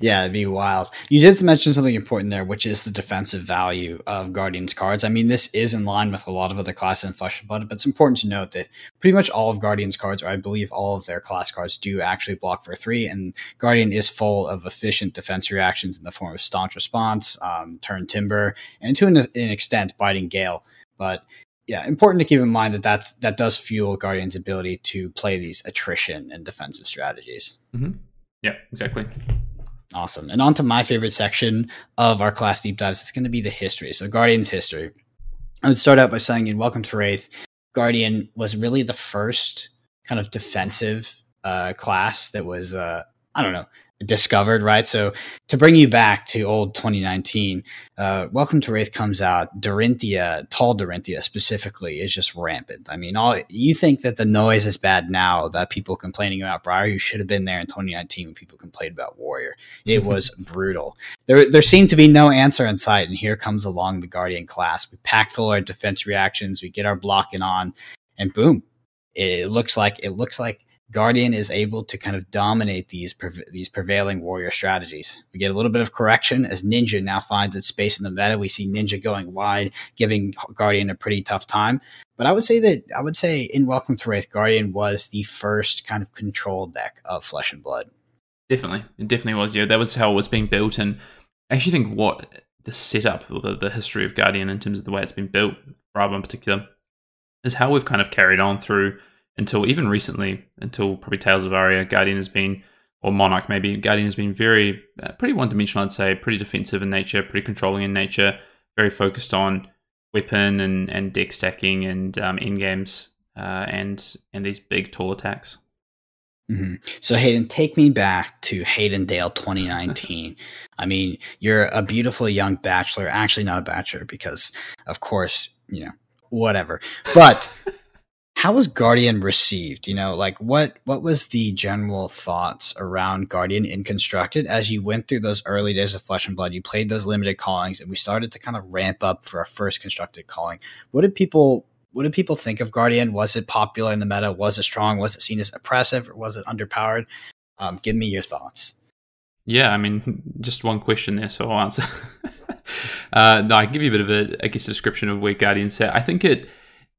yeah, it'd be wild. You did mention something important there, which is the defensive value of Guardian's cards. I mean, this is in line with a lot of other classes in Flesh and Blood, but it's important to note that pretty much all of Guardian's cards, or I believe all of their class cards, do actually block for three, and Guardian is full of efficient defense reactions in the form of Staunch Response, um, Turn Timber, and to an, an extent, Biting Gale. But yeah, important to keep in mind that that's that does fuel Guardian's ability to play these attrition and defensive strategies. Mm-hmm. Yeah, exactly. Awesome. And on to my favorite section of our class deep dives. It's going to be the history. So Guardian's history. I would start out by saying in Welcome to Rathe, Guardian was really the first kind of defensive uh, class that was, uh, I don't know, discovered, right? So to bring you back to old 2019, uh, Welcome to Rathe comes out. Dorinthia, tall Dorinthia specifically, is just rampant. I mean, all you think that the noise is bad now about people complaining about Briar, you should have been there in 2019 when people complained about Warrior. It was brutal. There, there seemed to be no answer in sight, and here comes along the Guardian class. We pack full our defense reactions, we get our blocking on, and boom, it looks like it looks like Guardian is able to kind of dominate these these prevailing warrior strategies. We get a little bit of correction as Ninja now finds its space in the meta. We see Ninja going wide, giving Guardian a pretty tough time. But I would say that I would say in Welcome to Rathe, Guardian was the first kind of control deck of Flesh and Blood. Definitely, it definitely was. Yeah, that was how it was being built, and I actually think what the setup or the, the history of Guardian in terms of the way it's been built, Bravo in particular, is how we've kind of carried on through until even recently, until probably Tales of Aria, Guardian has been, or Monarch maybe, Guardian has been very, uh, pretty one dimensional, I'd say, pretty defensive in nature, pretty controlling in nature, very focused on weapon and, and deck stacking and um, end games uh, and, and these big, tall attacks. Mm-hmm. So Hayden, take me back to Hayden Dale 2019. I mean, you're a beautiful young bachelor. Actually, not a bachelor because, of course, you know, whatever. But how was Guardian received? You know, like what what was the general thoughts around Guardian in constructed as you went through those early days of Flesh and Blood? You played those limited callings, and we started to kind of ramp up for our first constructed calling. What did people what did people think of Guardian? Was it popular in the meta? Was it strong? Was it seen as oppressive, or was it underpowered? Um, give me your thoughts. Yeah, I mean, just one question there, so I'll answer. uh, no, I can give you a bit of a, I guess, description of where Guardian sat. I think it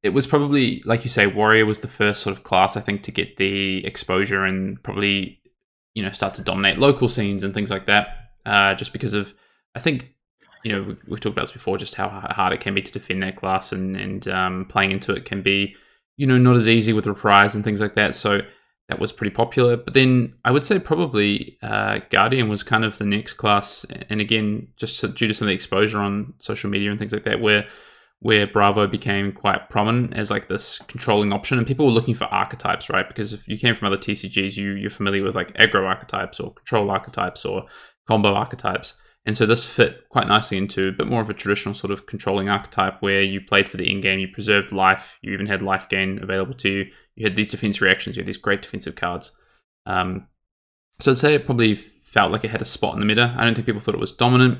it was probably like you say, Warrior was the first sort of class I think to get the exposure and probably you know start to dominate local scenes and things like that. Uh, just because of I think you know we, we've talked about this before, just how hard it can be to defend that class and and um, playing into it can be you know not as easy with reprise and things like that. So that was pretty popular. But then I would say probably uh, Guardian was kind of the next class, and again just due to some of the exposure on social media and things like that, where where Bravo became quite prominent as like this controlling option, and people were looking for archetypes, right? Because if you came from other TCGs, you you're familiar with like aggro archetypes or control archetypes or combo archetypes, and so this fit quite nicely into a bit more of a traditional sort of controlling archetype where you played for the in game, you preserved life, you even had life gain available to you, you had these defense reactions, you had these great defensive cards. Um, so I'd say it probably felt like it had a spot in the meta. I don't think people thought it was dominant.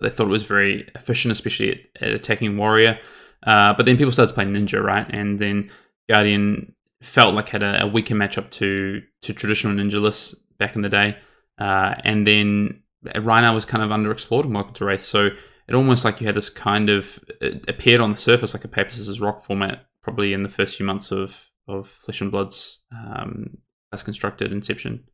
They thought it was very efficient, especially at, at attacking warrior. Uh, but then people started playing ninja, right? And then Guardian felt like had a, a weaker matchup to to traditional ninja lists back in the day. Uh, and then Rhinar was kind of underexplored in Welcome to Rathe, so it almost like you had this kind of appeared on the surface like a paper scissors rock format, probably in the first few months of of Flesh and Blood's um, as constructed inception.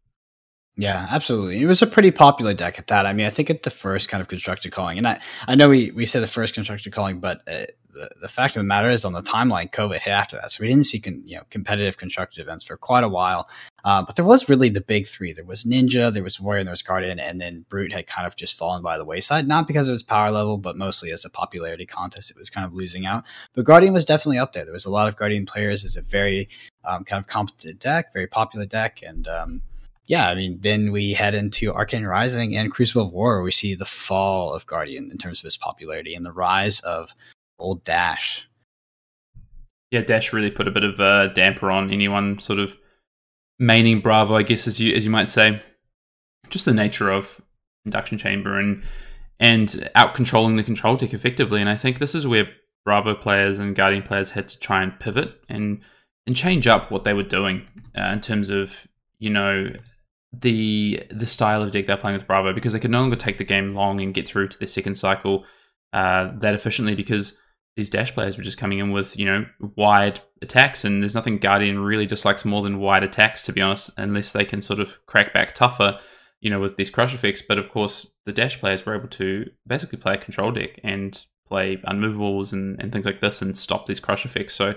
Yeah, absolutely. It was a pretty popular deck at that. I mean, I think at the first kind of constructed calling, and I, I know we, we said the first constructed calling, but uh, the, the fact of the matter is on the timeline, COVID hit after that. So we didn't see con, you know competitive constructed events for quite a while. Uh, but there was really the big three. There was Ninja, there was Warrior, and there was Guardian, and then Brute had kind of just fallen by the wayside, not because of its power level, but mostly as a popularity contest. It was kind of losing out. But Guardian was definitely up there. There was a lot of Guardian players. It's a very um, kind of competent deck, very popular deck, and um, yeah, I mean, then we head into Arcane Rising and Crucible of War, we see the fall of Guardian in terms of its popularity and the rise of old Dash. Yeah, Dash really put a bit of a damper on anyone sort of maining Bravo, I guess, as you as you might say. Just the nature of induction chamber and and out controlling the control deck effectively. And I think this is where Bravo players and Guardian players had to try and pivot and and change up what they were doing uh, in terms of you know the the style of deck they're playing with Bravo because they can no longer take the game long and get through to the second cycle uh, that efficiently because these dash players were just coming in with you know wide attacks and there's nothing Guardian really dislikes more than wide attacks to be honest unless they can sort of crack back tougher you know with these crush effects but of course the dash players were able to basically play a control deck and play unmovables and, and things like this and stop these crush effects. So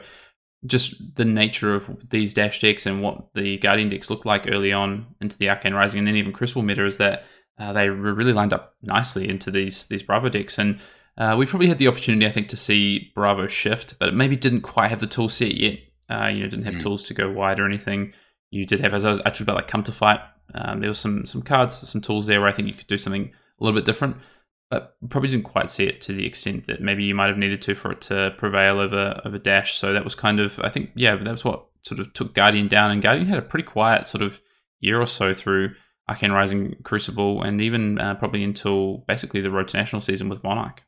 just the nature of these dash decks and what the Guardian decks looked like early on into the Arcane Rising and then even Crucible meta is that uh, they were really lined up nicely into these these Bravo decks. And uh, we probably had the opportunity, I think, to see Bravo shift, but maybe didn't quite have the tool set yet. Uh, you know, didn't have mm. tools to go wide or anything. You did have, as I was talked about, like come to fight. Um, there was some some cards, some tools there where I think you could do something a little bit different but probably didn't quite see it to the extent that maybe you might have needed to for it to prevail over over Dash. So that was kind of, I think, yeah, that was what sort of took Guardian down. And Guardian had a pretty quiet sort of year or so through Arcane Rising, Crucible, and even uh, probably until basically the Road to National season with Monarch.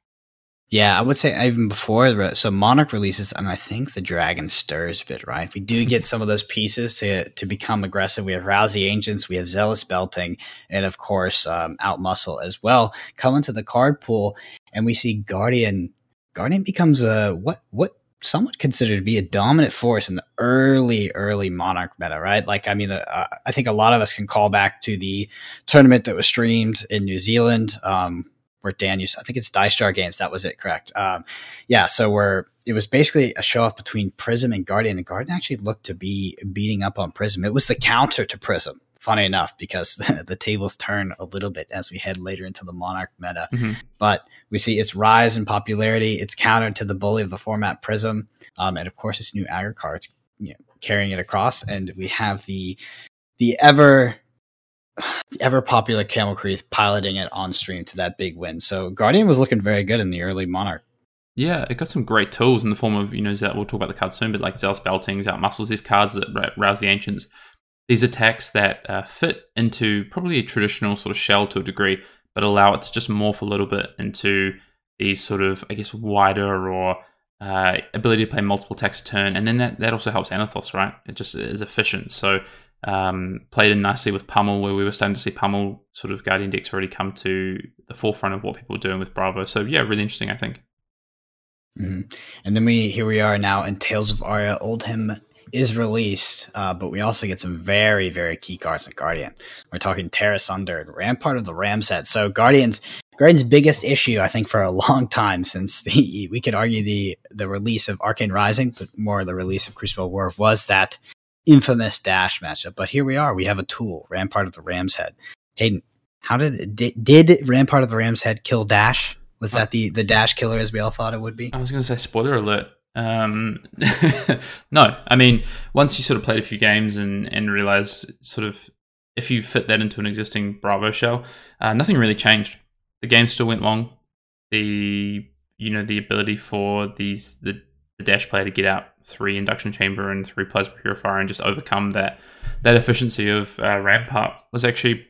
Yeah, I would say even before so Monarch releases, and I think the Dragon stirs a bit, right? We do get some of those pieces to to become aggressive. We have Rouse the Ancients, we have Zealous Belting, and of course um, Outmuscle as well. Come into the card pool, and we see Guardian. Guardian becomes a what what some would consider to be a dominant force in the early early Monarch meta, right? Like I mean, uh, I think a lot of us can call back to the tournament that was streamed in New Zealand. Um, where Dan used, I think it's Dice Star Games. That was it, correct? Um, yeah. So where it was basically a show off between Prism and Guardian, and Guardian actually looked to be beating up on Prism. It was the counter to Prism. Funny enough, because the, tables turn a little bit as we head later into the Monarch meta, mm-hmm. but we see its rise in popularity. It's counter to the bully of the format Prism, um, and of course, its new aggro cards you know, carrying it across. And we have the the ever the ever popular Cale McCreath piloting it on stream to that big win. So Guardian was looking very good in the early Monarch. Yeah, it got some great tools in the form of, you know, we'll talk about the cards soon, but like Zealous Beltings, Outmuscles, these cards that rouse the Ancients, these attacks that uh, fit into probably a traditional sort of shell to a degree, but allow it to just morph a little bit into these sort of, I guess, wider or uh, ability to play multiple attacks a turn. And then that, that also helps Anothos, right? It just is efficient. So um, played in nicely with Pummel, where we were starting to see Pummel sort of Guardian decks already come to the forefront of what people were doing with Bravo. So yeah, really interesting, I think. Mm-hmm. And then we here we are now in Tales of Aria. Oldhim is released, uh, but we also get some very very key cards in Guardian. We're talking Tear Asunder and Rampart of the Ram's Head. So Guardians. Guardian's biggest issue, I think, for a long time since the we could argue the the release of Arcane Rising, but more the release of Crucible War was that infamous Dash matchup. But here we are. We have a tool, Rampart of the Ram's Head. Hayden, how did did, did Rampart of the Ram's Head kill Dash? Was that the the Dash killer as we all thought it would be? I was going to say spoiler alert. Um, no, I mean once you sort of played a few games and and realized sort of if you fit that into an existing Bravo shell, uh, nothing really changed. The game still went long. The you know the ability for these the the dash player to get out three induction chamber and three plasma purifier and just overcome that that efficiency of uh, rampart was actually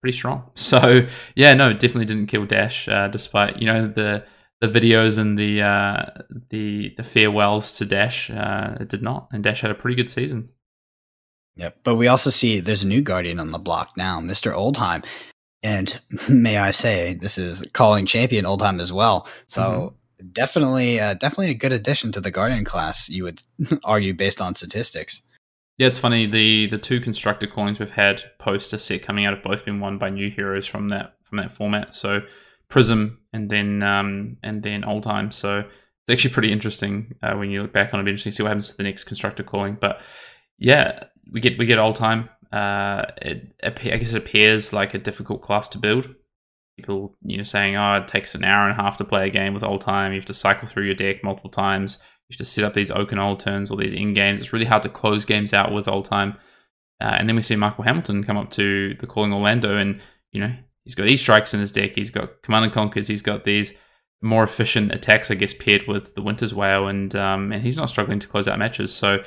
pretty strong. So yeah, no, definitely didn't kill Dash, uh, despite you know the the videos and the uh, the the farewells to Dash. Uh, it did not, and Dash had a pretty good season. Yep, but we also see there's a new guardian on the block now, Mister Oldhim. and may I say this is calling champion Oldhim as well. So. Mm-hmm definitely, uh, definitely a good addition to the Guardian class. You would argue based on statistics. Yeah, it's funny. The the two constructed callings we've had post a set coming out have both been won by new heroes from that from that format. So Prism and then um, and then Oldhim. So it's actually pretty interesting uh, when you look back on it. Interesting to see what happens to the next constructed calling. But yeah, we get we get Oldhim. Uh, it, I guess it appears like a difficult class to build people you know saying oh it takes an hour and a half to play a game with Oldhim. You have to cycle through your deck multiple times. You have to set up these oaken old turns or these in games. It's really hard to close games out with Oldhim uh, and then we see michael hamilton come up to the calling orlando and you know he's got e strikes in his deck. He's got command and conquers. He's got these more efficient attacks i guess paired with the winter's wail and um, and he's not struggling to close out matches. So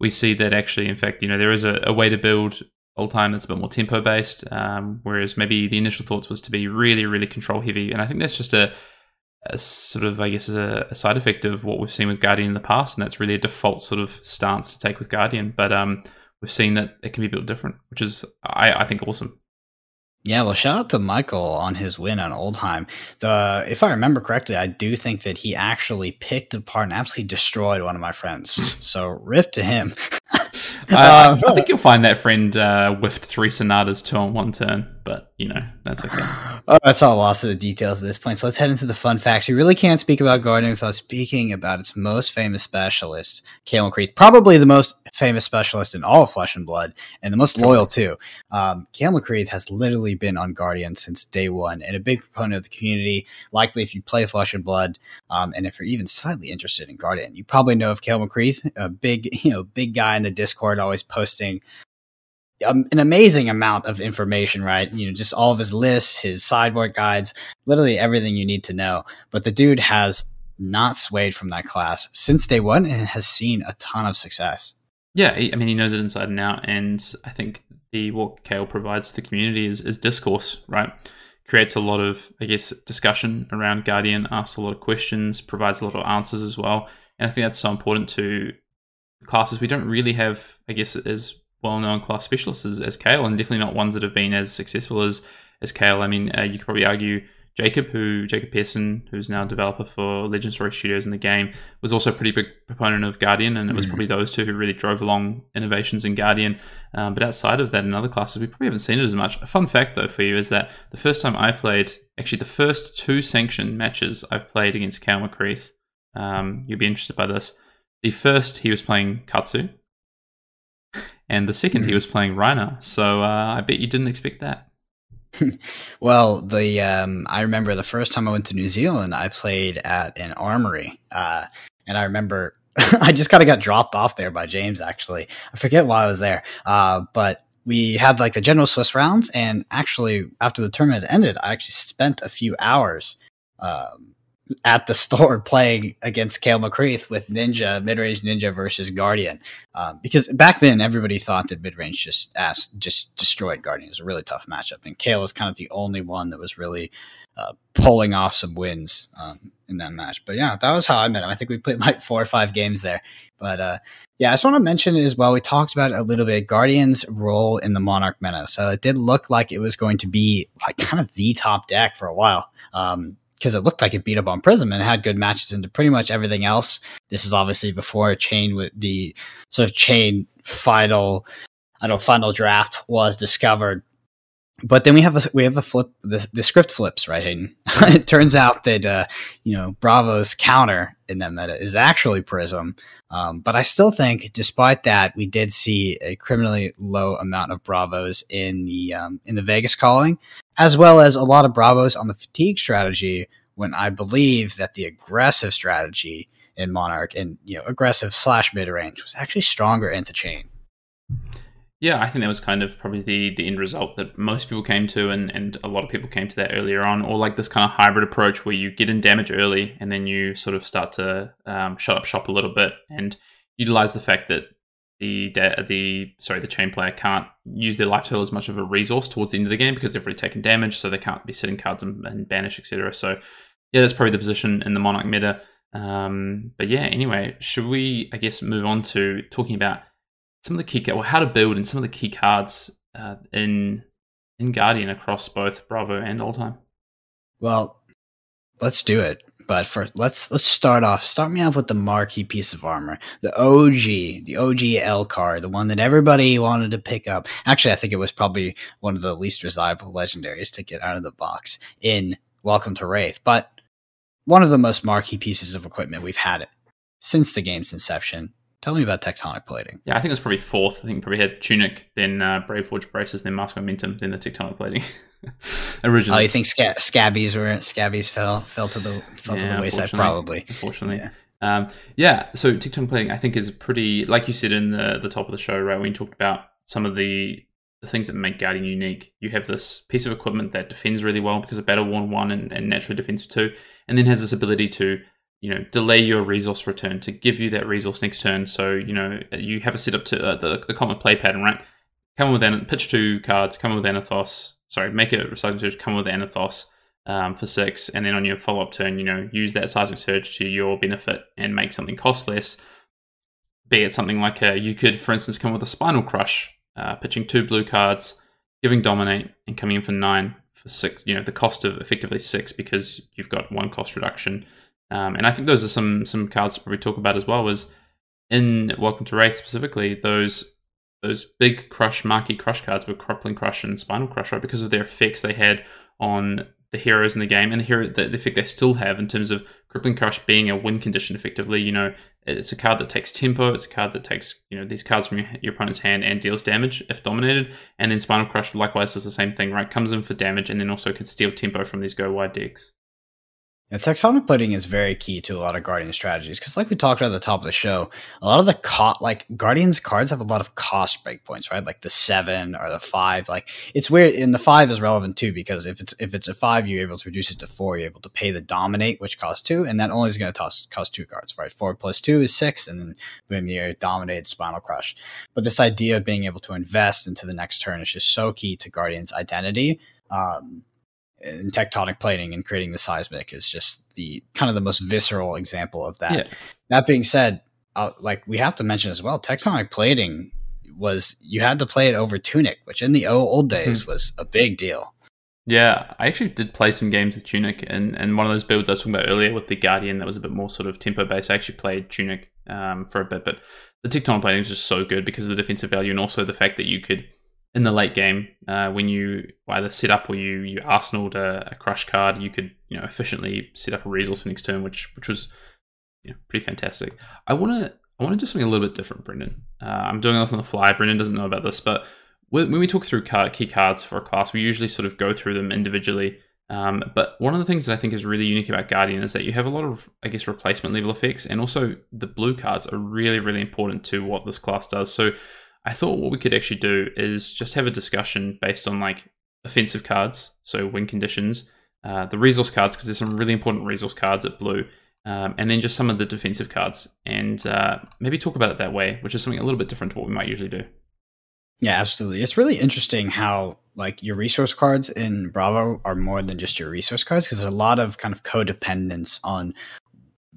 we see that actually in fact you know there is a, a way to build Oldhim that's a bit more tempo based, um, whereas maybe the initial thoughts was to be really, really control heavy. And I think that's just a, a sort of, I guess, a, a, side effect of what we've seen with Guardian in the past, and that's really a default sort of stance to take with Guardian. But um, we've seen that it can be built different, which is, I, I think, awesome. Yeah, well, shout out to Michael on his win on Oldhim. The if I remember correctly, I do think that he actually picked apart and absolutely destroyed one of my friends. so rip to him. I, um, I, think you'll find that friend uh, whiffed three sonatas two on one turn, but you know that's okay. oh, that's all lost to the details at this point. So let's head into the fun facts. We really can't speak about Guardian without speaking about its most famous specialist, Cale McCreath, probably the most famous specialist in all of Flesh and Blood, and the most loyal too. Um, McCreath has literally been on Guardian since day one, and a big proponent of the community. Likely, if you play Flesh and Blood, um, and if you're even slightly interested in Guardian, you probably know of Cale McCreath, a big, you know, big guy in the Discord, always posting um, an amazing amount of information, right? You know, just all of his lists, his sideboard guides, literally everything you need to know. But the dude has not swayed from that class since day one and has seen a ton of success. Yeah, I mean, he knows it inside and out. And I think the what Cale provides to the community is, is discourse, right? Creates a lot of, I guess, discussion around Guardian, asks a lot of questions, provides a lot of answers as well. And I think that's so important to classes we don't really have, I guess, as well-known class specialists as, as Cale, and definitely not ones that have been as successful as as Cale. I mean, uh, you could probably argue Jacob, who Jacob Pearson, who's now a developer for Legend Story Studios in the game, was also a pretty big proponent of Guardian, and it was mm. probably those two who really drove along innovations in Guardian. Um, but outside of that, in other classes, we probably haven't seen it as much. A fun fact, though, for you is that the first time I played, actually, the first two sanctioned matches I've played against Cale McCreath, um, you'll be interested by this. The first, he was playing Katsu, and the 2nd mm-hmm. he was playing Rhinar. So uh, I bet you didn't expect that. well, the um, I remember the first time I went to New Zealand, I played at an armory, uh, and I remember I just kind of got dropped off there by James. Actually, I forget why I was there, uh, but we had like the general Swiss rounds, and actually after the tournament ended, I actually spent a few hours um, at the store playing against Cale McCreath with Ninja, mid range Ninja versus Guardian. Um, because back then everybody thought that mid range just asked, just destroyed Guardian. It was a really tough matchup, and Cale was kind of the only one that was really uh, pulling off some wins um, in that match. But yeah, that was how I met him. I think we played like four or five games there. But uh, yeah, I just want to mention as well. We talked about a little bit. Guardian's role in the Monarch meta. So it did look like it was going to be like kind of the top deck for a while. Um, because it looked like it beat up on Prism and had good matches into pretty much everything else. This is obviously before Chane with the sort of Chane final, I don't final draft was discovered. But then we have a we have a flip the, the script flips right Hayden. it turns out that uh, you know Bravo's counter in that meta is actually Prism, um, but I still think despite that we did see a criminally low amount of Bravos in the um, in the Vegas calling as well as a lot of bravos on the fatigue strategy when I believe that the aggressive strategy in Monarch and you know aggressive slash mid range was actually stronger into Chane. Yeah, I think that was kind of probably the the end result that most people came to, and and a lot of people came to that earlier on, or like this kind of hybrid approach where you get in damage early and then you sort of start to um, shut up shop a little bit and utilize the fact that the the sorry the Chane player can't use their life total as much of a resource towards the end of the game because they've already taken damage, so they can't be sitting cards and, and banish, etc. So yeah, that's probably the position in the Monarch meta. Um, but yeah, anyway, should we I guess move on to talking about some of the key well how to build and some of the key cards uh, in in Guardian across both Bravo and Oldhim. Well, let's do it. But for let's let's start off. Start me off with the marquee piece of armor, the OG, the OG L card, the one that everybody wanted to pick up. Actually, I think it was probably one of the least desirable legendaries to get out of the box in Welcome to Rathe, but one of the most marquee pieces of equipment we've had since the game's inception. Tell me about tectonic plating. Yeah, I think it was probably fourth. I think probably had Tunic, then uh, Braveforge Bracers, then Mask Momentum, then the tectonic plating. Originally, oh, you think sca- scabbies were scabbies fell fell to the fell yeah, to the wayside? Probably, unfortunately. Yeah. Um, yeah, so tectonic plating, I think, is pretty, like you said in the the top of the show, right? When you talked about some of the the things that make Guardian unique. You have this piece of equipment that defends really well because of Battle Worn one and, and naturally defends two, and then has this ability to you know delay your resource return to give you that resource next turn. So you know you have a setup to uh, the the common play pattern, right? Come with an pitch two cards, come with Anothos. Sorry, make a recycling surge, come with Anothos um, for six, and then on your follow up turn, you know use that seismic surge to your benefit and make something cost less. Be it something like a, you could, for instance, come with a Spinal Crush, uh, pitching two blue cards, giving Dominate, and coming in for nine for six. You know the cost of effectively six because you've got one cost reduction um, and I think those are some some cards to probably talk about as well. Was in Welcome to Rathe specifically, those those big crush marquee crush cards were crippling crush and spinal crush, right? Because of their effects they had on the heroes in the game and the hero the, the effect they still have in terms of crippling crush being a win condition effectively. You know, it's a card that takes tempo, it's a card that takes, you know, these cards from your, your opponent's hand and deals damage if dominated. And then Spinal Crush likewise does the same thing, right? Comes in for damage and then also can steal tempo from these go wide decks. Yeah, tectonic plating is very key to a lot of Guardian strategies because, like we talked about at the top of the show, a lot of the cost, like Guardians cards, have a lot of cost breakpoints, right? Like the seven or the five. Like it's weird, and the five is relevant too because if it's if it's a five, you're able to reduce it to four. You're able to pay the dominate, which costs two, and that only is going to cost cost two cards, right? Four plus two is six, and then boom, you dominate Spinal Crush. But this idea of being able to invest into the next turn is just so key to Guardian's identity. Um, and tectonic plating and creating the seismic is just the kind of the most visceral example of that. Yeah. That being said, uh, like we have to mention as well, tectonic plating was you had to play it over Tunic, which in the old mm-hmm. days mm-hmm. was a big deal. Yeah, I actually did play some games with Tunic, and, and one of those builds I was talking about earlier with the Guardian that was a bit more sort of tempo based. I actually played Tunic um, for a bit, but the tectonic plating was just so good because of the defensive value and also the fact that you could in the late game uh, when you either set up or you you arsenaled a, a, crush card, you could you know efficiently set up a resource for next turn, which which was you know, pretty fantastic. I want to I want to do something a little bit different, Brendan. Uh, I'm doing this on the fly. Brendan doesn't know about this, but when we talk through card, key cards for a class, we usually sort of go through them individually. Um, but one of the things that I think is really unique about Guardian is that you have a lot of, I guess, replacement level effects, and also the blue cards are really, really important to what this class does. So I thought what we could actually do is just have a discussion based on like offensive cards, so win conditions, uh, the resource cards, because there's some really important resource cards at blue, um, and then just some of the defensive cards, and uh, maybe talk about it that way, which is something a little bit different to what we might usually do. Yeah, absolutely. It's really interesting how like your resource cards in Bravo are more than just your resource cards because there's a lot of kind of codependence on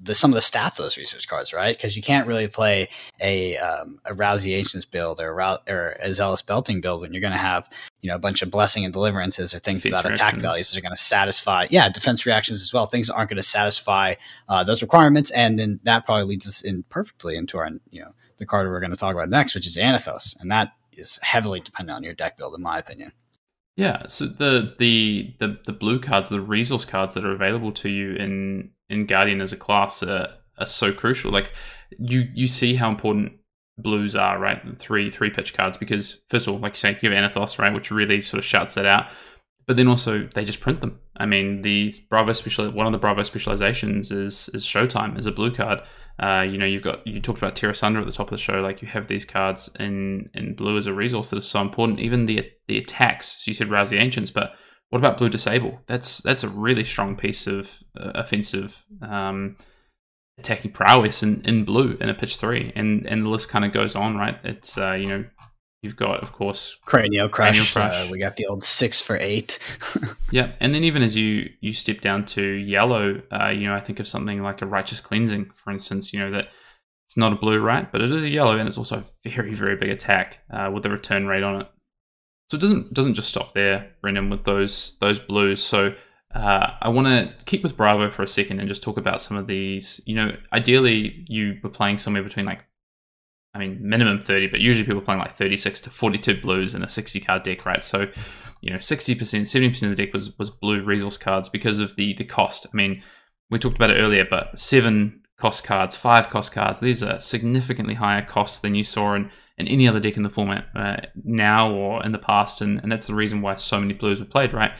the some of the stats of those research cards, right? Because you can't really play a um, a Rouse the Ancients build or, or a Zealous Belting build when you're going to have you know a bunch of blessing and deliverances or things defense that attack values that are going to satisfy yeah defense reactions as well things aren't going to satisfy uh, those requirements and then that probably leads us in perfectly into our you know the card we're going to talk about next which is Anothos, and that is heavily dependent on your deck build in my opinion. Yeah, so the the the the blue cards, the resource cards that are available to you in in Guardian as a class are, are so crucial. Like you you see how important blues are, right? The three three pitch cards because first of all, like you say, you have Anothos, right, which really sort of shouts that out. But then also they just print them. I mean, the Bravo special one of the Bravo specializations is is Showtime as a blue card. Uh, you know, you've got you talked about Tear Asunder at the top of the show. Like you have these cards in in blue as a resource that is so important. Even the the attacks. So you said Rouse the Ancients, but what about Blue Disable? That's that's a really strong piece of uh, offensive um, attacking prowess in, in blue in a pitch three, and and the list kind of goes on, right? It's uh, you know you've got of course cranial crush. Cranial crush. Uh, we got the old six for eight. yeah, and then even as you you step down to yellow, uh, you know I think of something like a righteous cleansing, for instance. You know that it's not a blue, right? But it is a yellow, and it's also a very very big attack uh, with the return rate on it. So it doesn't doesn't just stop there, Brendan, with those those blues. So uh, I want to keep with Bravo for a second and just talk about some of these. You know, ideally you were playing somewhere between like, I mean, minimum thirty, but usually people playing like thirty six to forty two blues in a sixty card deck, right? So, you know, sixty percent, seventy percent of the deck was was blue resource cards because of the the cost. I mean, we talked about it earlier, but seven cost cards, five cost cards. These are significantly higher costs than you saw in, in any other deck in the format uh, now or in the past, and, and that's the reason why so many blues were played, right?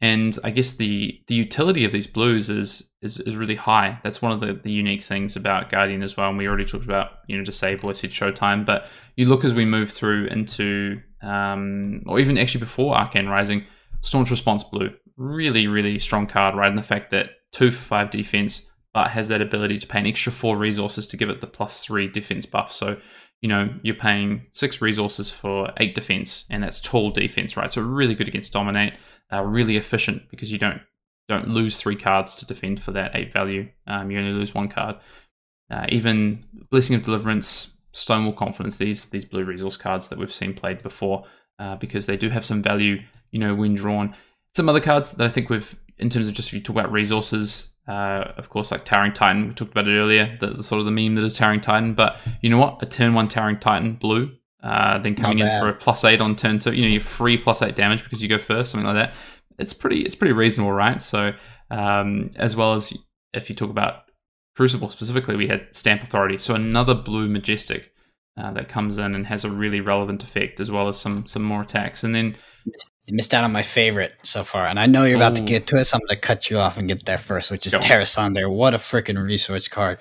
And I guess the the utility of these blues is is, is really high. That's one of the, the unique things about Guardian as well. And we already talked about you know disable. I said Showtime, but you look as we move through into um, or even actually before Arcane Rising, Staunch Response Blue, really really strong card, right? And the fact that two for five defense but has that ability to pay an extra four resources to give it the plus three defense buff. So, you know, you're paying six resources for eight defense, and that's tall defense, right? So really good against dominate, uh, really efficient because you don't don't lose three cards to defend for that eight value. Um, you only lose one card. Uh, even blessing of deliverance, stonewall confidence, these these blue resource cards that we've seen played before, uh, because they do have some value, you know, when drawn. Some other cards that I think we've, in terms of just if you talk about resources, uh, of course, like Towering Titan, we talked about it earlier, the, the, sort of the meme that is Towering Titan. But you know what? A turn one Towering Titan blue uh, then coming in for a plus eight on turn two. You know, you're free plus eight damage because you go first, something like that. It's pretty, it's pretty reasonable, right? So, um, as well as if you talk about Crucible specifically, we had Stamp Authority, so another blue majestic uh, that comes in and has a really relevant effect, as well as some some more attacks. And then you missed out on my favorite so far, and I know you're about Ooh. to get to it, so I'm going to cut you off and get there first, which is Tear Asunder. What a freaking resource card!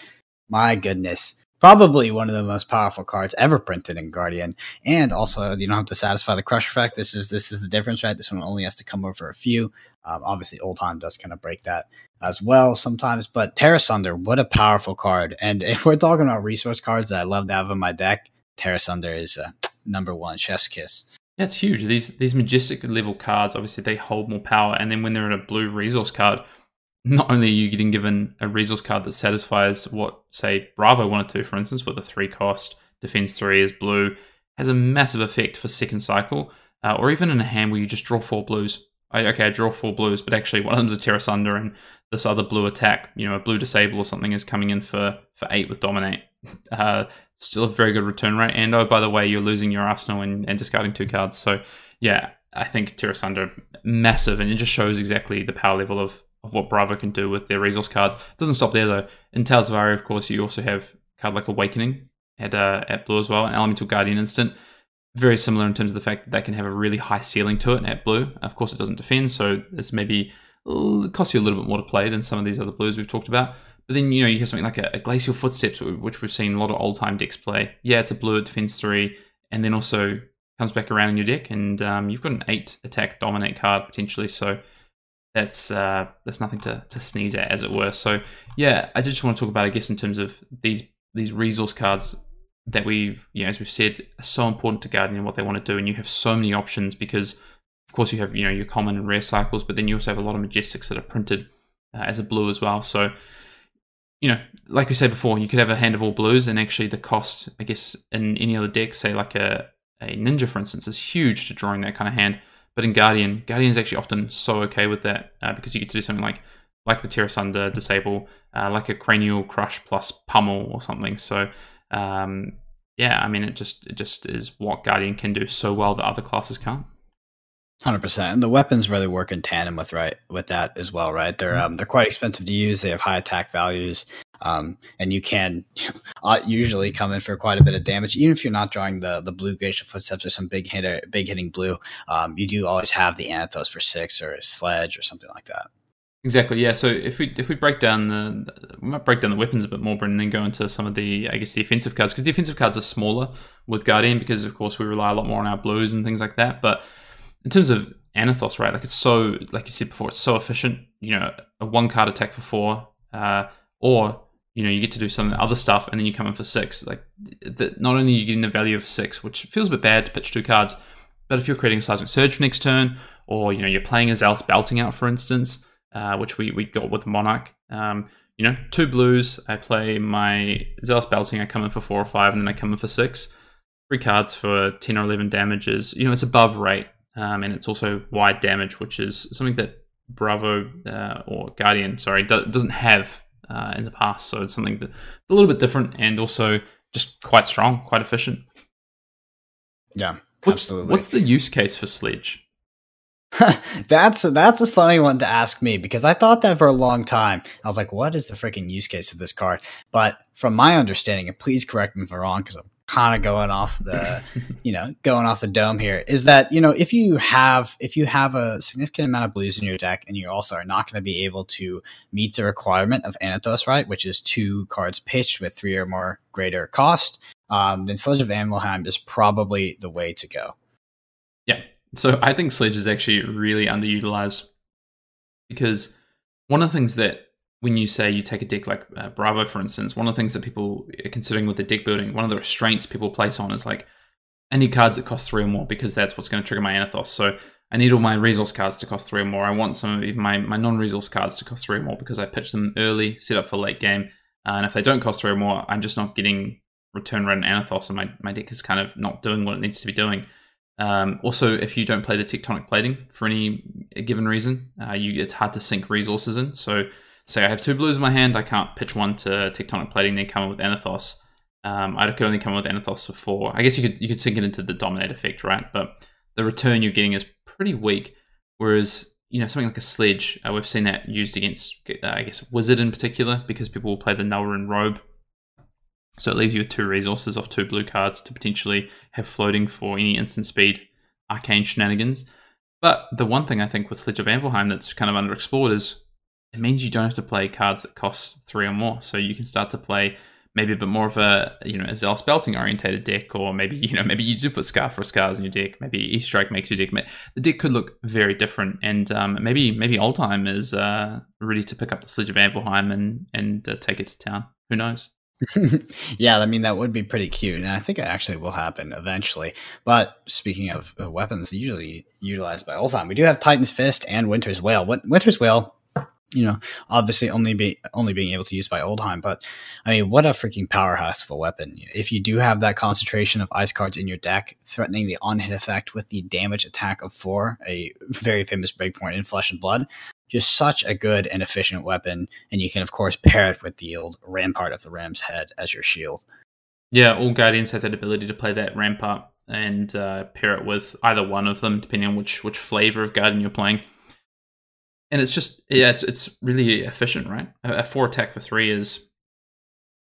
My goodness, probably one of the most powerful cards ever printed in Guardian. And also, you don't have to satisfy the crush effect. This is this is the difference, right? This one only has to come over a few. Um, obviously, time does kind of break that as well sometimes. But Tear Asunder, what a powerful card! And if we're talking about resource cards that I love to have in my deck, Tear Asunder is uh, number one. Chef's kiss. It's huge. These these majestic level cards, obviously, they hold more power. And then when they're in a blue resource card, not only are you getting given a resource card that satisfies what, say, Bravo wanted to, for instance, with the three cost, defense three is blue, has a massive effect for second cycle, uh, or even in a hand where you just draw four blues. I, okay, I draw four blues, but actually one of them's a Tear Asunder, and this other blue attack, you know, a blue disable or something is coming in for, for eight with Dominate. Uh, still a very good return rate. And oh, by the way, you're losing your arsenal and, and discarding two cards. So yeah, I think Tear Asunder massive, and it just shows exactly the power level of of what Bravo can do with their resource cards. It doesn't stop there though. In Tales of Aria, of course, you also have card like Awakening at uh, at blue as well, an Elemental Guardian instant. Very similar in terms of the fact that they can have a really high ceiling to it at blue. Of course, it doesn't defend, so it's maybe it costs you a little bit more to play than some of these other blues we've talked about. But then, you know, you have something like a, a Glacial Footsteps, which we've seen a lot of Oldhim decks play. Yeah, it's a blue, it defends three, and then also comes back around in your deck, and um, you've got an eight attack dominate card potentially. So that's uh, that's nothing to, to sneeze at, as it were. So yeah, I just want to talk about, I guess, in terms of these these resource cards that we've, you know, as we've said, are so important to Guardian and what they want to do, and you have so many options because, of course, you have you know your common and rare cycles, but then you also have a lot of majestics that are printed uh, as a blue as well. So you know, like we said before, you could have a hand of all blues, and actually the cost, I guess, in any other deck, say like a, a ninja, for instance, is huge to drawing that kind of hand. But in Guardian, Guardian is actually often so okay with that uh, because you get to do something like like the Terra disable, uh, like a cranial crush plus pummel or something. So um, yeah, I mean, it just it just is what Guardian can do so well that other classes can't. Hundred percent, and the weapons really work in tandem with right with that as well, right? They're mm-hmm. um, they're quite expensive to use. They have high attack values, um, and you can uh, usually come in for quite a bit of damage, even if you're not drawing the the blue glacial footsteps or some big hitter, big hitting blue. Um, you do always have the Anothos for six or a sledge or something like that. Exactly. Yeah. So if we if we break down the we might break down the weapons a bit more, Brendan, and then go into some of the I guess the offensive cards because the offensive cards are smaller with Guardian because of course we rely a lot more on our blues and things like that, but in terms of Anothos, right? Like it's so, like you said before, it's so efficient. You know, a one card attack for four, uh, or you know, you get to do some other stuff, and then you come in for six. Like not only are you getting the value of six, which feels a bit bad to pitch two cards, but if you're creating a seismic surge for next turn, or you know, you're playing a Zealous belting out, for instance, uh, which we we got with Monarch. Um, you know, two blues. I play my Zealous belting. I come in for four or five, and then I come in for six. Three cards for ten or eleven damages. You know, it's above rate um, and it's also wide damage, which is something that Bravo uh, or Guardian, sorry, do- doesn't have uh, in the past. So it's something that a little bit different and also just quite strong, quite efficient. Yeah, what's, absolutely. What's the use case for Sledge? that's that's a funny one to ask me because I thought that for a long time. I was like, "What is the freaking use case of this card?" But from my understanding, and please correct me if I'm wrong, because I'm kind of going off the you know going off the dome here is that you know if you have if you have a significant amount of blues in your deck and you also are not going to be able to meet the requirement of Anothos right which is two cards pitched with three or more greater cost um, then Sledge of Anvilheim is probably the way to go yeah so I think Sledge is actually really underutilized because one of the things that when you say you take a deck like uh, Bravo, for instance, one of the things that people are considering with the deck building, one of the restraints people place on is like, I need cards that cost three or more because that's what's going to trigger my Anothos. So I need all my resource cards to cost three or more. I want some of even my, my non resource cards to cost three or more because I pitch them early, set up for late game. Uh, and if they don't cost three or more, I'm just not getting return rate and Anothos, and my, my deck is kind of not doing what it needs to be doing. Um, also, if you don't play the tectonic plating for any given reason, uh, you it's hard to sink resources in. So say I have two blues in my hand, I can't pitch one to Tectonic Plating, then come in with Anothos. Um, I could only come up with Anothos for four. I guess you could you could sink it into the dominate effect, right? But the return you're getting is pretty weak. Whereas you know something like a sledge, uh, we've seen that used against uh, I guess wizard in particular because people will play the Nullrune Robe. So it leaves you with two resources off two blue cards to potentially have floating for any instant speed arcane shenanigans. But the one thing I think with Sledge of Anvilheim that's kind of underexplored is it means you don't have to play cards that cost three or more. So you can start to play maybe a bit more of a you know a Zealous Belting orientated deck, or maybe you know maybe you do put Scar for Scars in your deck. Maybe East Strike makes your deck. The deck could look very different, and um, maybe maybe Oldhim is uh, ready to pick up the Sledge of Anvilheim and and uh, take it to town. Who knows? yeah, I mean that would be pretty cute, and I think it actually will happen eventually. But speaking of uh, weapons, usually utilized by Oldhim, we do have Titan's Fist and Winter's Wail. Winter's Wail you know, obviously only be only being able to use by Oldhim, but I mean, what a freaking powerhouse of a weapon! If you do have that concentration of ice cards in your deck, threatening the on hit effect with the damage attack of four, a very famous breakpoint in Flesh and Blood, just such a good and efficient weapon, and you can of course pair it with the old Rampart of the Ram's Head as your shield. Yeah, all Guardians have that ability to play that Rampart and uh, pair it with either one of them, depending on which which flavor of Guardian you're playing and it's just yeah, it's it's really efficient, right? A, four attack for three is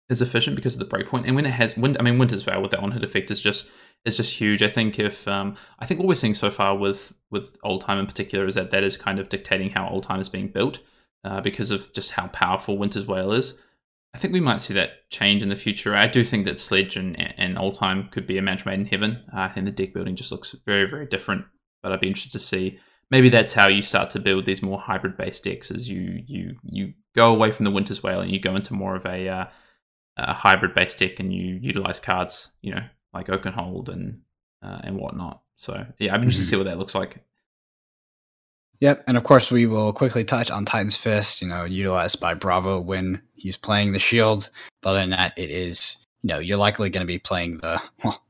is efficient because of the breakpoint, and when it has, when I mean, Winter's Wail with that on hit effect is just is just huge. I think if um, I think what we're seeing so far with with Oldhim in particular is that that is kind of dictating how Oldhim is being built uh, because of just how powerful Winter's Wail is. I think we might see that change in the future. I do think that Sledge and, and Oldhim could be a match made in heaven. Uh, I think the deck building just looks very, very different. But I'd be interested to see maybe that's how you start to build these more hybrid based decks as you you you go away from the winter's wail and you go into more of a, uh, a hybrid based deck and you utilize cards you know like Oakenhold and uh, and whatnot so yeah i'm interested mm-hmm. to see what that looks like Yep, and of course we will quickly touch on Titan's Fist, you know, utilized by Bravo when he's playing the shield. But other than that, it is, you know, you're likely going to be playing the well,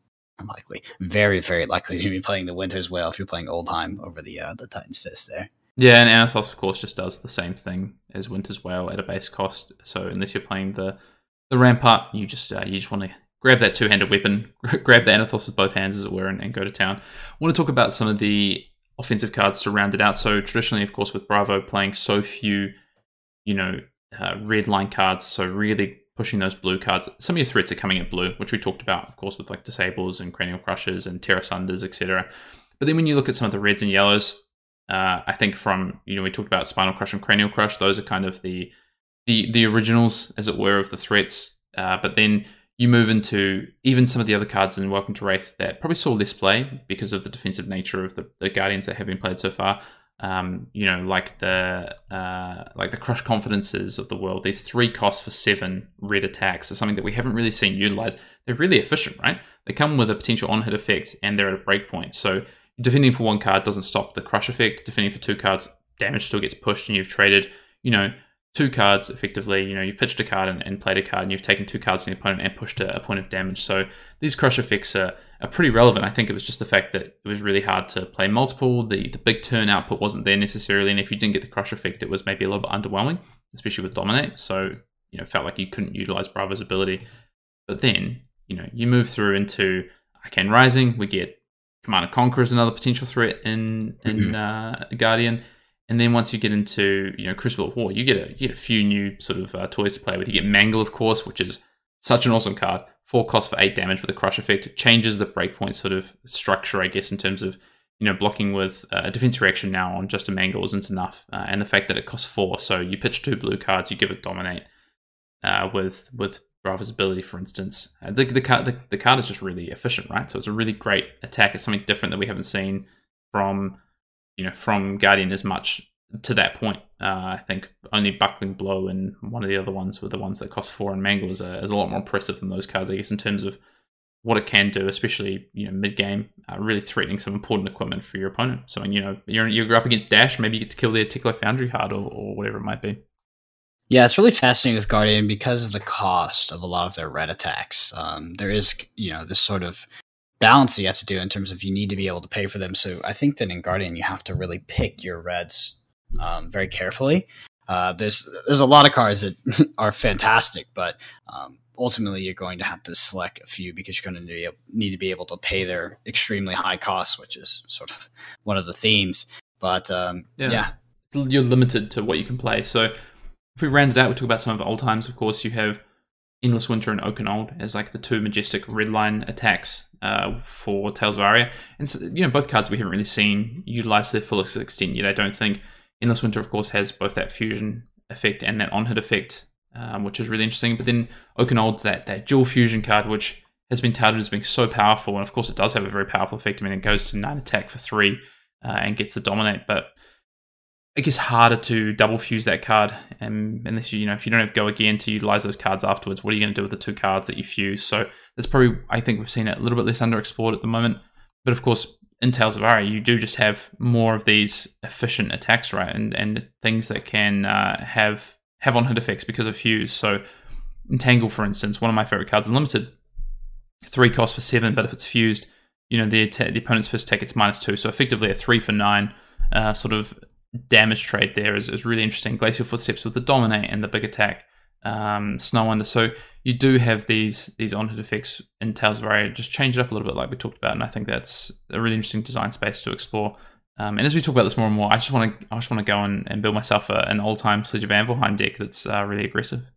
likely very, very likely to be playing the Winter's Wail if you're playing Oldhim over the uh, the Titan's Fist there. Yeah, and Anothos of course, just does the same thing as Winter's Wail at a base cost. So unless you're playing the the Rampart, you just uh, you just want to grab that two handed weapon, grab the Anothos with both hands, as it were, and, and go to town. I want to talk about some of the offensive cards to round it out. So traditionally, of course, with Bravo playing so few, you know, uh, red line cards, so really pushing those blue cards. Some of your threats are coming at blue, which we talked about, of course, with like disables and cranial crushers and Tear Asunders, etc. But then when you look at some of the reds and yellows, uh, I think from you know we talked about spinal crush and cranial crush; those are kind of the the the originals, as it were, of the threats. Uh, but then you move into even some of the other cards in Welcome to Rathe that probably saw less play because of the defensive nature of the, the Guardians that have been played so far um, you know, like the uh, like the crush confidences of the world. These three costs for seven red attacks are something that we haven't really seen utilized. They're really efficient, right? They come with a potential on hit effect, and they're at a breakpoint. So defending for one card doesn't stop the crush effect. Defending for two cards, damage still gets pushed, and you've traded, you know, two cards effectively. You know, you pitched a card and, and played a card, and you've taken two cards from the opponent and pushed a, a point of damage. So these crush effects are are pretty relevant. I think it was just the fact that it was really hard to play multiple. The the big turn output wasn't there necessarily, and if you didn't get the crush effect, it was maybe a little bit underwhelming, especially with dominate. So you know, felt like you couldn't utilize Bravo's ability. But then you know, you move through into Arcane Rising. We get Command and Conquer as another potential threat in in mm-hmm. uh, Guardian. And then once you get into you know Crucible War, you get a you get a few new sort of uh, toys to play with. You get Mangle, of course, which is such an awesome card four cost for eight damage with a crush effect. It changes the breakpoint sort of structure, I guess, in terms of you know blocking with uh, a defense reaction now on just a mangle isn't enough, uh, and the fact that it costs four. So you pitch two blue cards, you give it dominate uh, with with Bravo's ability, for instance. Uh, the the card the, the card is just really efficient, right? So it's a really great attack. It's something different that we haven't seen from you know from Guardian as much to that point. Uh, I think only Buckling Blow and one of the other ones were the ones that cost four, and Mangle is a, is a lot more impressive than those cards, I guess, in terms of what it can do, especially you know mid game, uh, really threatening some important equipment for your opponent. So, you know, you're you're up against Dash, maybe you get to kill their Teklo Foundry Heart or, or whatever it might be. Yeah, it's really fascinating with Guardian because of the cost of a lot of their red attacks. Um, there is, you know, this sort of balance you have to do in terms of you need to be able to pay for them. So I think that in Guardian you have to really pick your reds um, very carefully. Uh, there's there's a lot of cards that are fantastic, but um, ultimately you're going to have to select a few because you're going to need to be able to pay their extremely high costs, which is sort of one of the themes. But um, yeah. yeah. you're limited to what you can play. So if we round it out, we talk about some of the Oldhims. Of course, you have Endless Winter and Oakenold as like the two majestic red line attacks uh, for Tales of Aria. And so, you know, both cards we haven't really seen utilize their fullest extent yet. I don't think Endless Winter, of course, has both that fusion effect and that on hit effect, um, which is really interesting. But then Oakenold's that that dual fusion card, which has been touted as being so powerful, and of course it does have a very powerful effect. I mean, it goes to nine attack for three uh, and gets the dominate, but it gets harder to double fuse that card. And unless you, you know, if you don't have go again to utilize those cards afterwards, what are you going to do with the two cards that you fuse? So that's probably, I think we've seen it a little bit less underexplored at the moment. But of course, in Tales of Aria, you do just have more of these efficient attacks, right? And and things that can uh, have have on hit effects because of fuse. So Entangle, for instance, one of my favorite cards, unlimited, three cost for seven, but if it's fused, you know the the opponent's first attack it's minus two, so effectively a three for nine uh, sort of damage trade there is, is really interesting. Glacial Footsteps with the Dominate and the big attack, um, Snow Under. So you do have these these on hit effects in Tales of Aria. Just change it up a little bit, like we talked about, and I think that's a really interesting design space to explore. Um, and as we talk about this more and more, I just want to I just want to go and, and build myself a, an Oldhim Sledge of Anvilheim deck that's uh, really aggressive.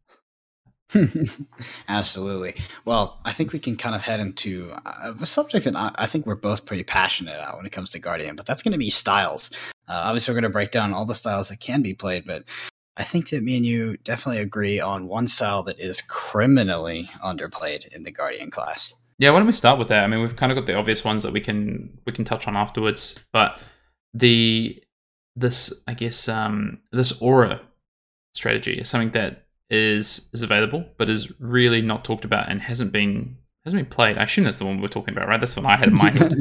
Absolutely. Well, I think we can kind of head into uh, a subject that I, I, think we're both pretty passionate about when it comes to Guardian, but that's going to be styles. Uh, obviously, we're going to break down all the styles that can be played, but I think that me and you definitely agree on one style that is criminally underplayed in the Guardian class. Yeah, why don't we start with that? I mean, we've kind of got the obvious ones that we can we can touch on afterwards, but the this I guess um, this aura strategy is something that is is available, but is really not talked about and hasn't been hasn't been played. I assume that's the one we're talking about, right? That's the one I had in my head.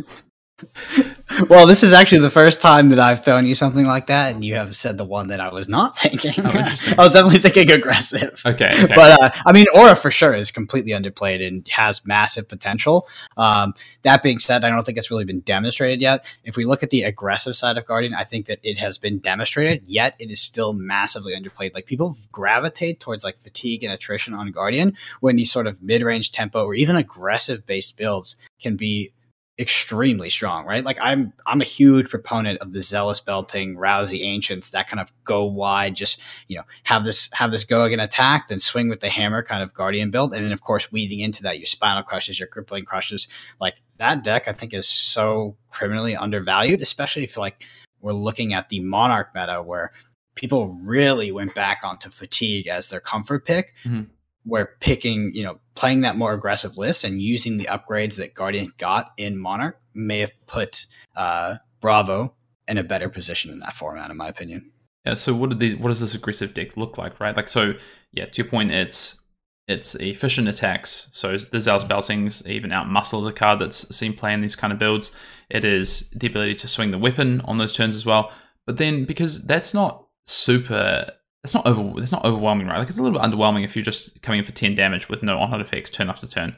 Well, this is actually the first time that I've thrown you something like that, and you have said the one that I was not thinking. Oh, I was definitely thinking aggressive. Okay, okay. but uh, I mean, Aura for sure is completely underplayed and has massive potential. Um, that being said, I don't think it's really been demonstrated yet. If we look at the aggressive side of Guardian, I think that it has been demonstrated, yet it is still massively underplayed. Like people gravitate towards like fatigue and attrition on Guardian when these sort of mid-range tempo or even aggressive based builds can be extremely strong, right? Like I'm I'm a huge proponent of the zealous belting, Rouse the Ancients, that kind of go wide, just you know, have this have this go again attack, then swing with the hammer kind of guardian build. And then of course weaving into that your spinal crushes, your crippling crushes. Like that deck I think is so criminally undervalued, especially if like we're looking at the monarch meta where people really went back onto fatigue as their comfort pick. Mm-hmm where picking, you know, playing that more aggressive list and using the upgrades that Guardian got in Monarch may have put uh, Bravo in a better position in that format, in my opinion. Yeah. So what did these? What does this aggressive deck look like? Right. Like so. Yeah. To your point, it's it's efficient attacks. So the Zealous Beltings even out muscle the card that's seen play in these kind of builds. It is the ability to swing the weapon on those turns as well. But then because that's not super it's not over it's not overwhelming, right? Like it's a little bit underwhelming if you're just coming in for 10 damage with no on-hit effects turn after turn.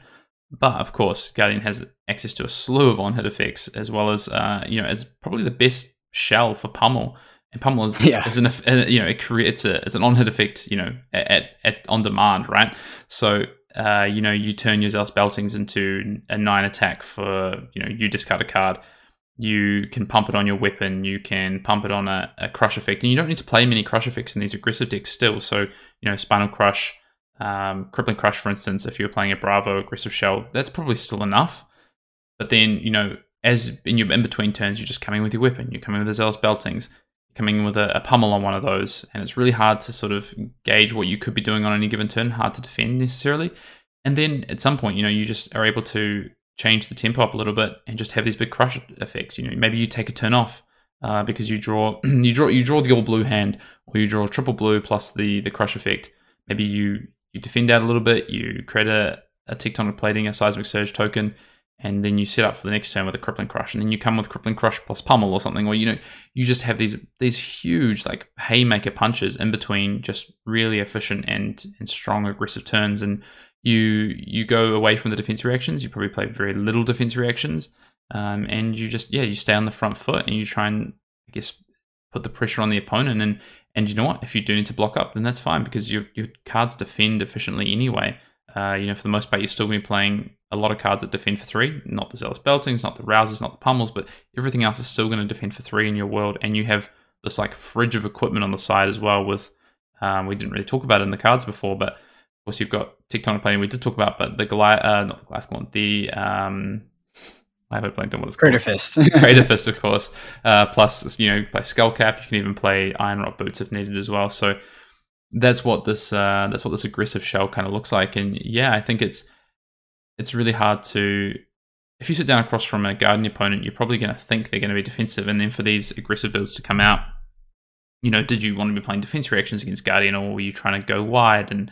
But of course, Guardian has access to a slew of on-hit effects as well as uh, you know, as probably the best shell for pummel. And pummel is, yeah. is an uh, you know it creates a it's an on-hit effect you know at, at on demand, right? So uh, you know you turn your Zealous Beltings into a nine attack for you know you discard a card you can pump it on your weapon, you can pump it on a, a, crush effect, and you don't need to play many crush effects in these aggressive decks still. So, you know, Spinal Crush, um, Crippling Crush, for instance, if you're playing a Bravo aggressive shell, that's probably still enough. But then, you know, as in your in between turns, you're just coming with your weapon, you're coming with the Zealous Beltings, you're coming with a, a pummel on one of those, and it's really hard to sort of gauge what you could be doing on any given turn, hard to defend necessarily. And then at some point, you know, you just are able to change the tempo up a little bit and just have these big crush effects. You know, maybe you take a turn off uh, because you draw you draw you draw the all blue hand, or you draw triple blue plus the the crush effect. Maybe you you defend out a little bit, you create a, a tectonic plating, a seismic surge token, and then you set up for the next turn with a crippling crush, and then you come with crippling crush plus pummel or something, or you know you just have these these huge like haymaker punches in between, just really efficient and and strong aggressive turns, and you you go away from the defense reactions. You probably play very little defense reactions, um, and you just yeah you stay on the front foot and you try and I guess put the pressure on the opponent. And and you know what? If you do need to block up, then that's fine because your your cards defend efficiently anyway. Uh, you know, for the most part, you're still going to be playing a lot of cards that defend for three. Not the Zealous Beltings, not the Rousers, not the Pummels, but everything else is still going to defend for three in your world. And you have this like fridge of equipment on the side as well. With um, we didn't really talk about it in the cards before, but course you've got Tectonic Plane. We did talk about, but the Goliath, uh, not the Goliath the um, I have a blank on what it's Crater called. Fist. Crater Fist, of course. Uh, plus, you know, play Skullcap. You can even play Iron Rot Boots if needed as well. So that's what this uh, that's what this aggressive shell kind of looks like. And yeah, I think it's it's really hard to if you sit down across from a Guardian opponent, you're probably going to think they're going to be defensive, and then for these aggressive builds to come out, you know, did you want to be playing defense reactions against Guardian, or were you trying to go wide? And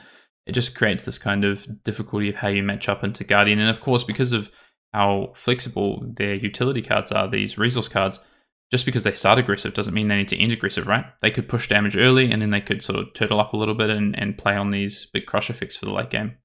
it just creates this kind of difficulty of how you match up into Guardian. And of course, because of how flexible their utility cards are, these resource cards, just because they start aggressive doesn't mean they need to end aggressive, right? They could push damage early and then they could sort of turtle up a little bit and, and play on these big crush effects for the late game.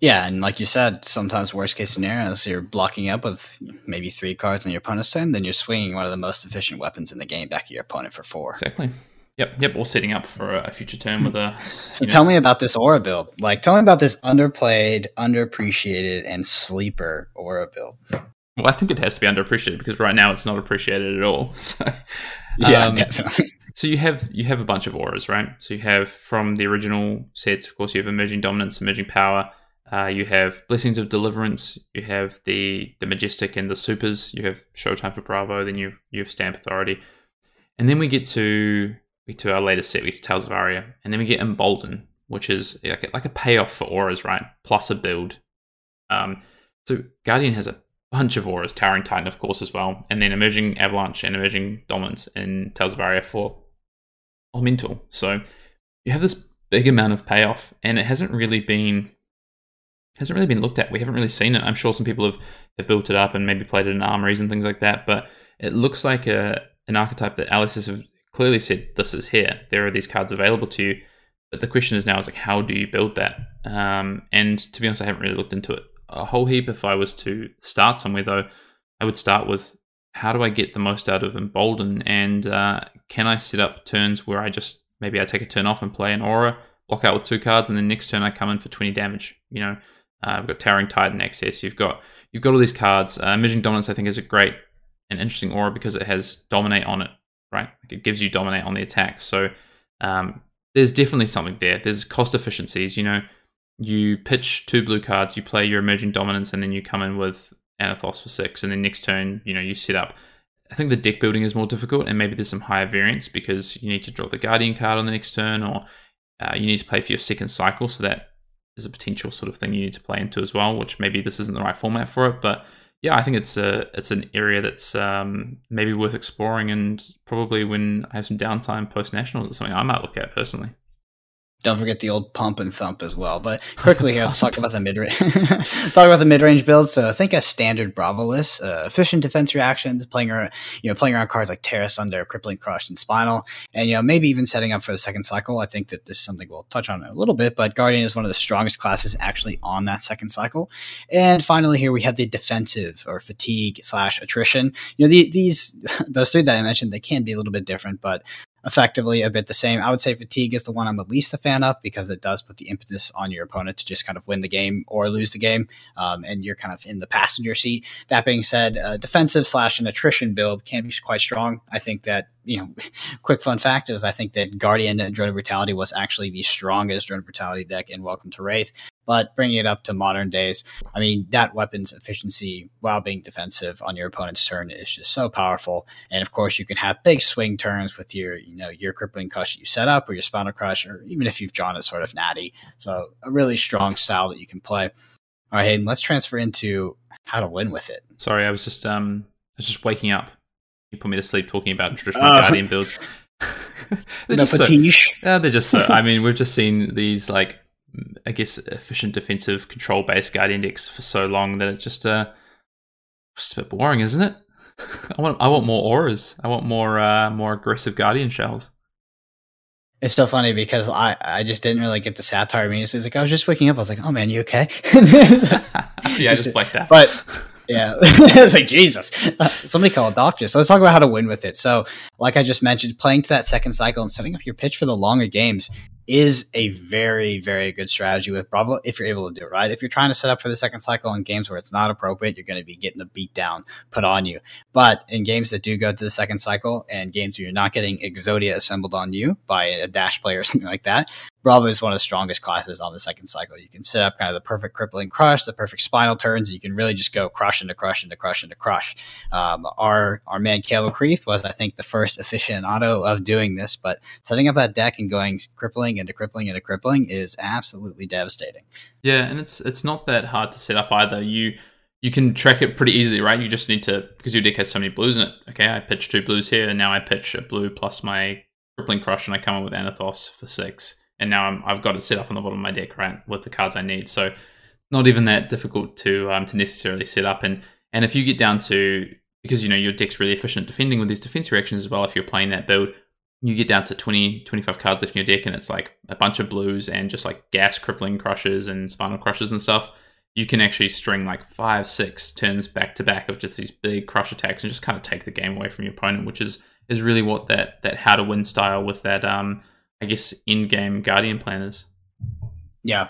Yeah, and like you said, sometimes worst case scenarios, you're blocking up with maybe three cards on your opponent's turn, then you're swinging one of the most efficient weapons in the game back at your opponent for four. Exactly. Yep, yep. Or setting up for a future turn with a. So tell know. me about this aura build. Like, tell me about this underplayed, underappreciated, and sleeper aura build. Well, I think it has to be underappreciated because right now it's not appreciated at all. So, yeah, um, definitely. So you have you have a bunch of auras, right? So you have from the original sets, of course, you have emerging dominance, emerging power. Uh, you have blessings of deliverance. You have the the majestic and the supers. You have showtime for Bravo. Then you you have stamp authority, and then we get to to our latest set, we get Tales of Aria, and then we get Embolden, which is like a, like a payoff for auras, right? Plus a build. Um, so Guardian has a bunch of auras, Towering Titan, of course, as well, and then Emerging Avalanche and Emerging Dominance in Tales of Aria for Elemental. So you have this big amount of payoff, and it hasn't really been hasn't really been looked at. We haven't really seen it. I'm sure some people have, have built it up and maybe played it in armories and things like that, but it looks like a an archetype that LSS has clearly said this is here. There are these cards available to you. But the question is now is like how do you build that? Um, and to be honest, I haven't really looked into it a whole heap. If I was to start somewhere though, I would start with how do I get the most out of Embolden, and uh, can I set up turns where I just maybe I take a turn off and play an aura, block out with two cards, and then next turn I come in for twenty damage. You know, uh, I've got Towering Titan access. You've got you've got all these cards. Uh, Emerging Dominance I think is a great and interesting aura because it has Dominate on it, right? Like it gives you Dominate on the attack. So um, there's definitely something there. There's cost efficiencies. You know, you pitch two blue cards, you play your emerging dominance, and then you come in with Anothos for six, and then next turn, you know, you set up. I think the deck building is more difficult, and maybe there's some higher variance because you need to draw the Guardian card on the next turn, or uh, you need to play for your second cycle, so that is a potential sort of thing you need to play into as well. Which maybe this isn't the right format for it, but yeah, I think it's a it's an area that's um, maybe worth exploring, and probably when I have some downtime post nationals, it's something I might look at personally. Don't forget the old pump and thump as well. But quickly here, let's talk about the mid range. talk about the mid range build. So I think a standard Bravolis, uh, efficient defense reactions, playing around, you know, playing around cards like Tear Asunder, Crippling Crush, and Spinal, and you know maybe even setting up for the second cycle. I think that this is something we'll touch on a little bit. But Guardian is one of the strongest classes actually on that second cycle. And finally, here we have the defensive or fatigue slash attrition. You know, the, these those three that I mentioned they can be a little bit different, but effectively a bit the same. I would say fatigue is the one I'm the least a fan of because it does put the impetus on your opponent to just kind of win the game or lose the game, um, and you're kind of in the passenger seat. That being said, defensive slash an attrition build can be quite strong. I think that you know, quick fun fact is I think that Guardian Drone of Brutality was actually the strongest Drone of Brutality deck in Welcome to Rathe. But bringing it up to modern days, I mean, that weapon's efficiency while being defensive on your opponent's turn is just so powerful. And of course, you can have big swing turns with your, you know, your crippling crush you set up or your spinal crush, or even if you've drawn it sort of natty. So a really strong style that you can play. All right, Hayden, let's transfer into how to win with it. Sorry, I was just um I was just waking up. You put me to sleep talking about traditional uh, guardian builds. they're, just so, uh, they're just so. I mean, we've just seen these like I guess, efficient defensive control based Guardian decks for so long that it's just uh, just a bit boring, isn't it? I want I want more auras. I want more uh, more aggressive guardian shells. It's so funny because I, I just didn't really get the satire. I mean, it's like I was just waking up. I was like, "Oh man, you okay?" yeah, I just blacked out. But yeah, it's like Jesus. Uh, somebody call a doctor. So let's talk about how to win with it. So, like I just mentioned, playing to that second cycle and setting up your pitch for the longer games is a very, very good strategy with Bravo if you're able to do it right. If you're trying to set up for the second cycle in games where it's not appropriate, you're going to be getting the beat down put on you. But in games that do go to the second cycle and games where you're not getting Exodia assembled on you by a dash player or something like that, Bravo is one of the strongest classes on the second cycle. You can set up kind of the perfect crippling crush, the perfect spinal turns. You can really just go crush into crush into crush into crush. Um, our our man Cale McCreath was, I think, the first aficionado of doing this, but setting up that deck and going crippling into crippling into crippling is absolutely devastating. Yeah, and it's it's not that hard to set up either. You you can track it pretty easily, right? You just need to because your deck has so many blues in it. Okay, I pitch two blues here, and now I pitch a blue plus my crippling crush, and I come in with Anothos for six and now i have got it set up on the bottom of my deck right with the cards I need. So not even that difficult to um, to necessarily set up. And and if you get down to because you know your deck's really efficient defending with these defense reactions as well. If you're playing that build, you get down to 20, 25 cards left in your deck, and it's like a bunch of blues and just like gas crippling crushes and spinal crushes and stuff. You can actually string like five, six turns back to back of just these big crush attacks and just kind of take the game away from your opponent, which is is really what that that how to win style with that um I guess, in game Guardian planners. Yeah.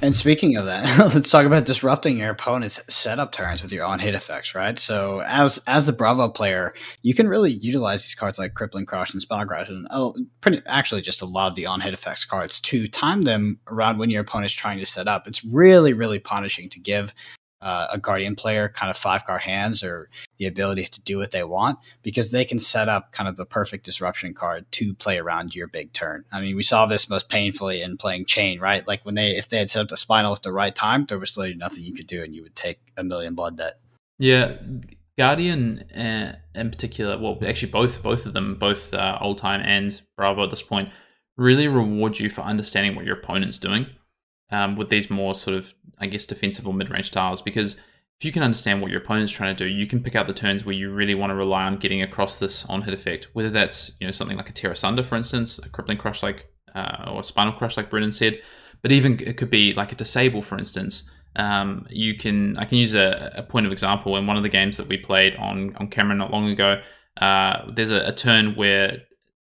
And speaking of that, let's talk about disrupting your opponent's setup turns with your on hit effects, right? So as as the Bravo player, you can really utilize these cards like Crippling Crush and Spell Crush and uh, pretty actually just a lot of the on hit effects cards to time them around when your opponent's trying to set up. It's really, really punishing to give uh, a guardian player kind of five card hands or the ability to do what they want because they can set up kind of the perfect disruption card to play around your big turn. I mean, we saw this most painfully in playing Chane, right? Like when they if they had set up the spinal at the right time, there was literally nothing you could do, and you would take a million blood debt. Yeah, Guardian uh, in particular, well, actually both both of them, both uh, Oldhim and Bravo at this point, really reward you for understanding what your opponent's doing um, with these more sort of, I guess, defensive or mid range tiles Because if you can understand what your opponent's trying to do, you can pick out the turns where you really want to rely on getting across this on hit effect. Whether that's you know something like a Tear Asunder, for instance, a Crippling Crush like, uh, or a Spinal Crush like Brendan said, but even it could be like a Disable, for instance. Um, you can I can use a, a, point of example in one of the games that we played on on camera not long ago. Uh, there's a, a, turn where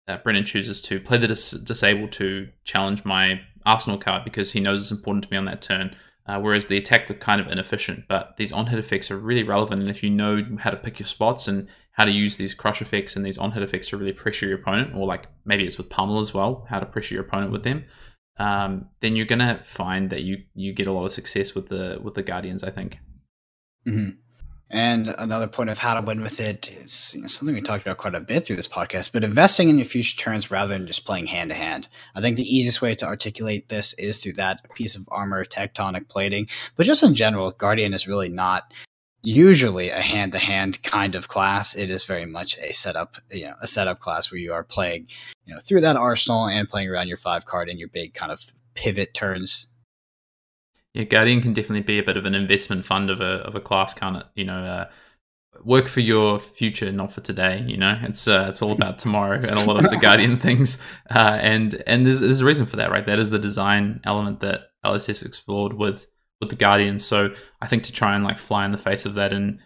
uh, Brendan chooses to play the dis- disable to challenge my Arsenal card because he knows it's important to me on that turn. Uh, whereas the attack looked kind of inefficient, but these on hit effects are really relevant. And if you know how to pick your spots and how to use these crush effects and these on hit effects to really pressure your opponent, or like maybe it's with pummel as well, how to pressure your opponent with them, um, then you're gonna find that you you get a lot of success with the with the guardians. I think. Mm-hmm. And another point of how to win with it is you know, something we talked about quite a bit through this podcast, but investing in your future turns rather than just playing hand to hand. I think the easiest way to articulate this is through that piece of armor, tectonic plating. But just in general, Guardian is really not usually a hand to hand kind of class. It is very much a setup, you know, a setup class where you are playing, you know, through that arsenal and playing around your five card and your big kind of pivot turns yeah, Guardian can definitely be a bit of an investment fund of a of a class, can't it? You know, uh, work for your future, not for today. You know, it's uh, it's all about tomorrow and a lot of the Guardian things. Uh, and and there's, there's a reason for that, right? That is the design element that LSS explored with with the Guardian. So I think to try and like fly in the face of that and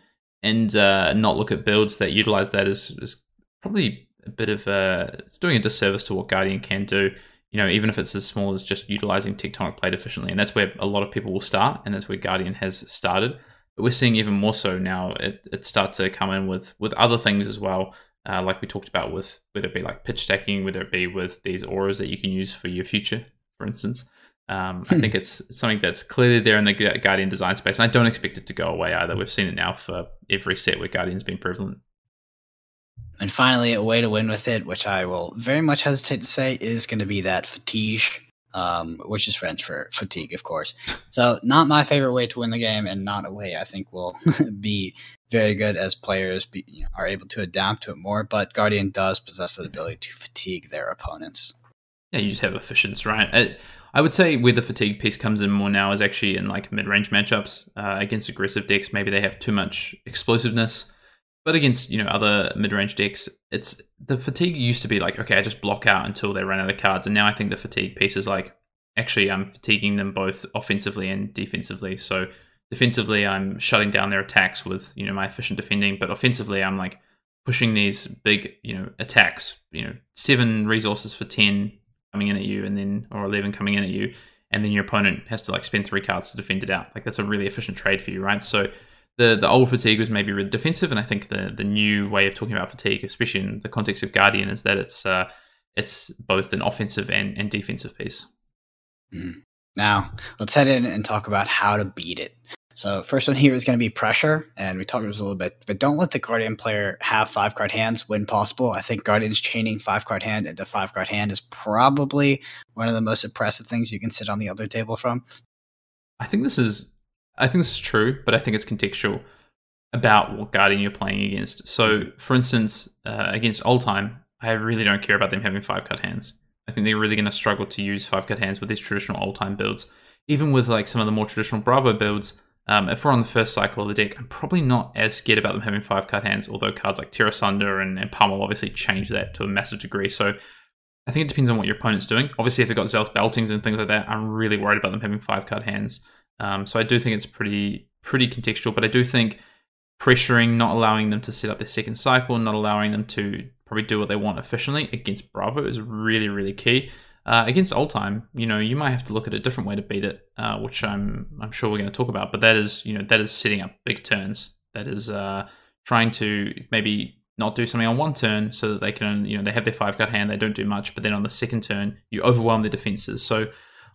and uh, not look at builds that utilize that is, is probably a bit of a it's doing a disservice to what Guardian can do you know, even if it's as small as just utilizing tectonic plate efficiently. And that's where a lot of people will start, and that's where Guardian has started. But we're seeing even more so now. It, it starts to come in with with other things as well, uh, like we talked about with whether it be like pitch stacking, whether it be with these auras that you can use for your future, for instance. Um, I hmm. think it's, it's something that's clearly there in the Guardian design space, and I don't expect it to go away either. We've seen it now for every set where Guardian's been prevalent. And finally, a way to win with it, which I will very much hesitate to say, is going to be that fatigue, um, which is French for fatigue, of course. So, not my favorite way to win the game, and not a way I think will be very good as players be, you know, are able to adapt to it more. But Guardian does possess the ability to fatigue their opponents. Yeah, you just have efficiency, right? I, I would say where the fatigue piece comes in more now is actually in like mid range matchups uh, against aggressive decks. Maybe they have too much explosiveness but against you know other mid-range decks, it's the fatigue used to be like okay, I just block out until they run out of cards, and now I think the fatigue piece is like actually I'm fatiguing them both offensively and defensively. So defensively, I'm shutting down their attacks with you know my efficient defending, but offensively, I'm like pushing these big you know attacks, you know seven resources for ten coming in at you, and then or eleven coming in at you, and then your opponent has to like spend three cards to defend it out. Like that's a really efficient trade for you, right? So the the old fatigue was maybe really defensive, and I think the the new way of talking about fatigue, especially in the context of Guardian, is that it's uh, it's both an offensive and, and defensive piece. Mm. Now let's head in and talk about how to beat it. So first one here is going to be pressure, and we talked about this a little bit, but don't let the Guardian player have five card hands when possible. I think Guardian's chaining five card hand into five card hand is probably one of the most impressive things you can sit on the other table from. I think this is, I think this is true, but I think it's contextual about what Guardian you're playing against. So, for instance, uh, against Oldhim, I really don't care about them having five card hands. I think they're really going to struggle to use five card hands with these traditional Oldhim builds. Even with like some of the more traditional Bravo builds, um, if we're on the first cycle of the deck, I'm probably not as scared about them having five card hands, although cards like Tear Asunder and, and Pummel obviously change that to a massive degree. So I think it depends on what your opponent's doing. Obviously, if they've got Zealous Beltings and things like that, I'm really worried about them having five card hands. Um, so I do think it's pretty pretty contextual, but I do think pressuring, not allowing them to set up their second cycle, not allowing them to probably do what they want efficiently against Bravo is really, really key. Uh, against Oldhim, you know, you might have to look at a different way to beat it, uh, which I'm I'm sure we're going to talk about. But that is, you know, that is setting up big turns. That is uh, trying to maybe not do something on one turn so that they can, you know, they have their five card hand, they don't do much, but then on the second turn you overwhelm their defenses. So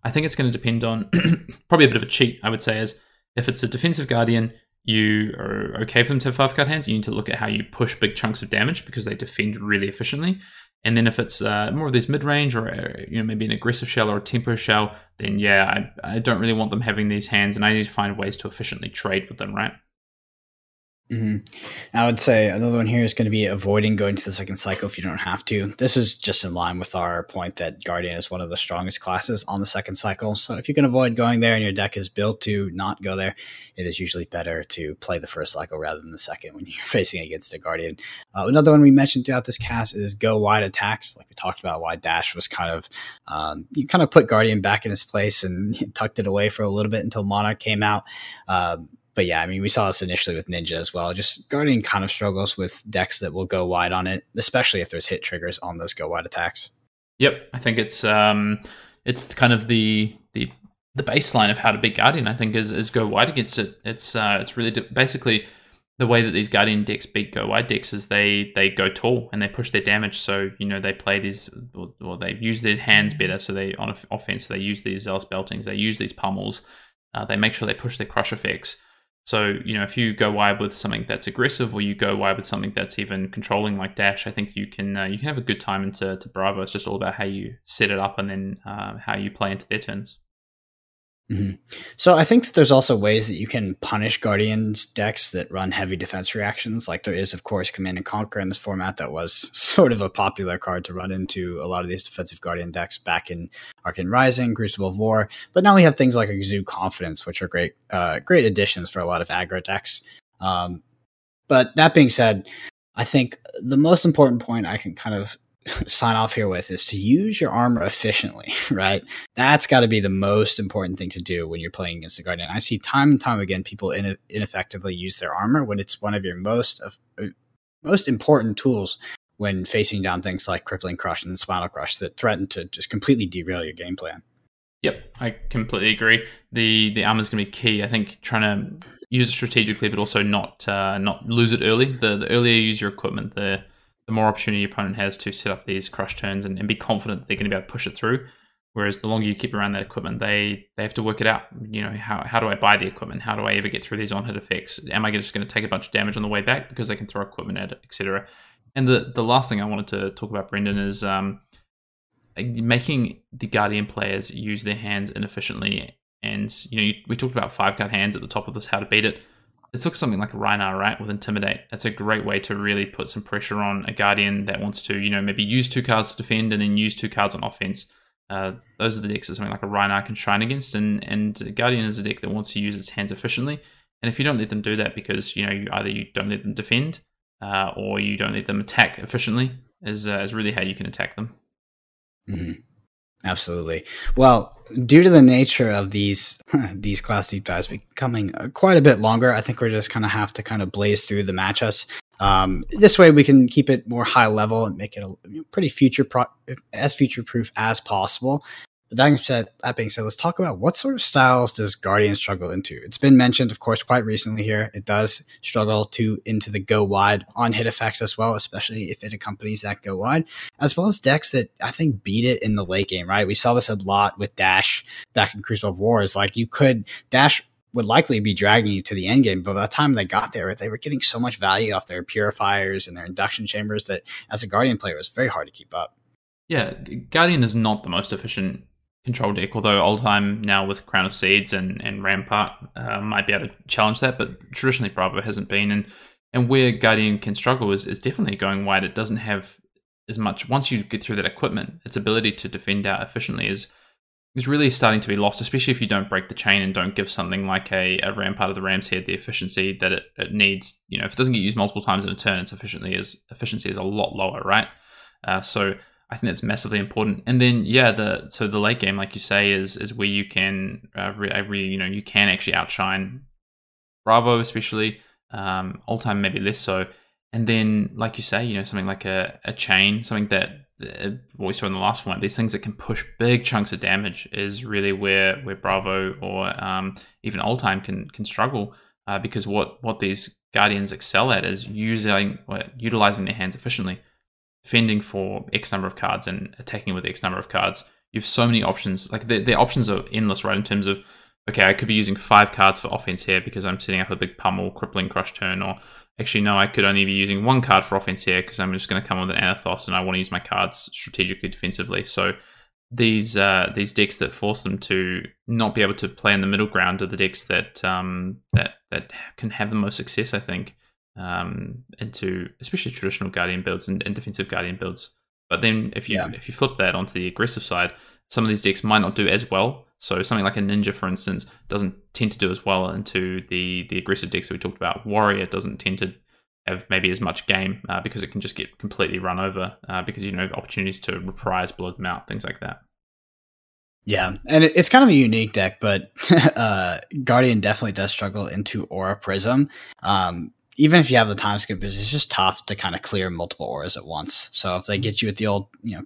I think it's going to depend on probably a bit of a cheat. I would say is if it's a defensive guardian, you are okay for them to have five card hands. You need to look at how you push big chunks of damage because they defend really efficiently. And then if it's uh, more of these mid range or uh, you know maybe an aggressive shell or a tempo shell, then yeah, I, I don't really want them having these hands, and I need to find ways to efficiently trade with them, right? Mm-hmm. I would say another one here is going to be avoiding going to the second cycle if you don't have to. This is just in line with our point that Guardian is one of the strongest classes on the second cycle. So if you can avoid going there and your deck is built to not go there, it is usually better to play the first cycle rather than the second when you're facing against a Guardian. Uh, another one we mentioned throughout this cast is go wide attacks. Like we talked about why Dash was kind of, um, you kind of put Guardian back in his place and tucked it away for a little bit until Monarch came out. Um, but yeah, I mean, we saw this initially with Ninja as well. Just Guardian kind of struggles with decks that will go wide on it, especially if there's hit triggers on those go wide attacks. Yep, I think it's um, it's kind of the the the baseline of how to beat Guardian. I think is, is go wide against it. It's uh, it's really di- basically the way that these Guardian decks beat go wide decks is they they go tall and they push their damage. So you know they play these or, or they use their hands better. So they on offense they use these zealous beltings, they use these pummels. Uh, they make sure they push their crush effects. So, you know, if you go wide with something that's aggressive or you go wide with something that's even controlling like Dash, I think you can uh, you can have a good time into to Bravo. It's just all about how you set it up and then uh, how you play into their turns. Mm-hmm. So I think that there's also ways that you can punish Guardians decks that run heavy defense reactions. Like there is, of course, Command and Conquer in this format that was sort of a popular card to run into a lot of these defensive Guardian decks back in Arcane Rising, Crucible of War. But now we have things like Exude Confidence, which are great, uh, great additions for a lot of aggro decks. Um, but that being said, I think the most important point I can kind of sign off here with is to use your armor efficiently, right? That's got to be the most important thing to do when you're playing against the Guardian. I see time and time again people in, ineffectively use their armor when it's one of your most of, uh, most important tools when facing down things like crippling crush and spinal crush that threaten to just completely derail your game plan. Yep, I completely agree. The the armor is going to be key. I think trying to use it strategically, but also not uh, not lose it early. The the earlier you use your equipment, the the more opportunity your opponent has to set up these crush turns and, and be confident they're going to be able to push it through. Whereas the longer you keep around that equipment, they they have to work it out. You know, how, how do I buy the equipment? How do I ever get through these on hit effects? Am I just going to take a bunch of damage on the way back because they can throw equipment at it, etc. And the the last thing I wanted to talk about, Brendan, is um, making the guardian players use their hands inefficiently. And you know, we talked about five card hands at the top of this, how to beat it look at something like a Rhinar, right, with Intimidate. That's a great way to really put some pressure on a Guardian that wants to, you know, maybe use two cards to defend and then use two cards on offense. Uh, those are the decks that something like a Rhinar can shine against, and and Guardian is a deck that wants to use its hands efficiently. And if you don't let them do that because you know you, either you don't let them defend uh, or you don't let them attack efficiently, is uh, is really how you can attack them. Mm-hmm. Absolutely. Well, due to the nature of these these class deep dives becoming uh, quite a bit longer, I think we're just kind of have to kind of blaze through the matchups. Um, this way, we can keep it more high level and make it a pretty future pro- as future proof as possible. But that being said, that being said, let's talk about what sort of styles does Guardian struggle into. It's been mentioned, of course, quite recently here. It does struggle to into the go wide on hit effects as well, especially if it accompanies that go wide, as well as decks that I think beat it in the late game. Right, we saw this a lot with Dash back in Crucible of Wars. Like you could Dash would likely be dragging you to the end game. But by the time they got there, they were getting so much value off their purifiers and their induction chambers that as a Guardian player, it was very hard to keep up. Yeah, Guardian is not the most efficient control deck, although Oldhim now with Crown of Seeds and, and Rampart uh, might be able to challenge that, but traditionally Bravo hasn't been. And and where Guardian can struggle is, is definitely going wide. It doesn't have as much, once you get through that equipment, its ability to defend out efficiently is is really starting to be lost, especially if you don't break the chain and don't give something like a, a Rampart of the Ram's Head the efficiency that it, it, needs. You know, if it doesn't get used multiple times in a turn, its efficiently is efficiency is a lot lower, right? Uh, so I think that's massively important. And then yeah, the so the late game, like you say, is is where you can uh, re, you know you can actually outshine Bravo, especially um, Oldhim maybe less so. And then like you say, you know something like a, a Chane, something that what we saw in the last one, these things that can push big chunks of damage is really where where Bravo or um, even Oldhim can can struggle uh, because what what these guardians excel at is using utilizing their hands efficiently, defending for X number of cards and attacking with X number of cards. You have so many options. Like the, the options are endless, right? In terms of okay, I could be using five cards for offense here because I'm setting up a big pummel, crippling crush turn, or actually, no, I could only be using one card for offense here because I'm just going to come with Anothos and I want to use my cards strategically defensively. So these uh, these decks that force them to not be able to play in the middle ground are the decks that um, that that can have the most success, I think, um, into especially traditional Guardian builds and, and defensive Guardian builds. But then if you yeah. if you flip that onto the aggressive side, some of these decks might not do as well. So something like a ninja, for instance, doesn't tend to do as well into the the aggressive decks that we talked about. Warrior doesn't tend to have maybe as much game uh, because it can just get completely run over uh, because you know opportunities to reprise, blow them out, things like that. Yeah, and it's kind of a unique deck, but uh, Guardian definitely does struggle into Aura Prism. Um, even if you have the time skip, it's just tough to kind of clear multiple auras at once. So if they mm-hmm. get you with the old, you know,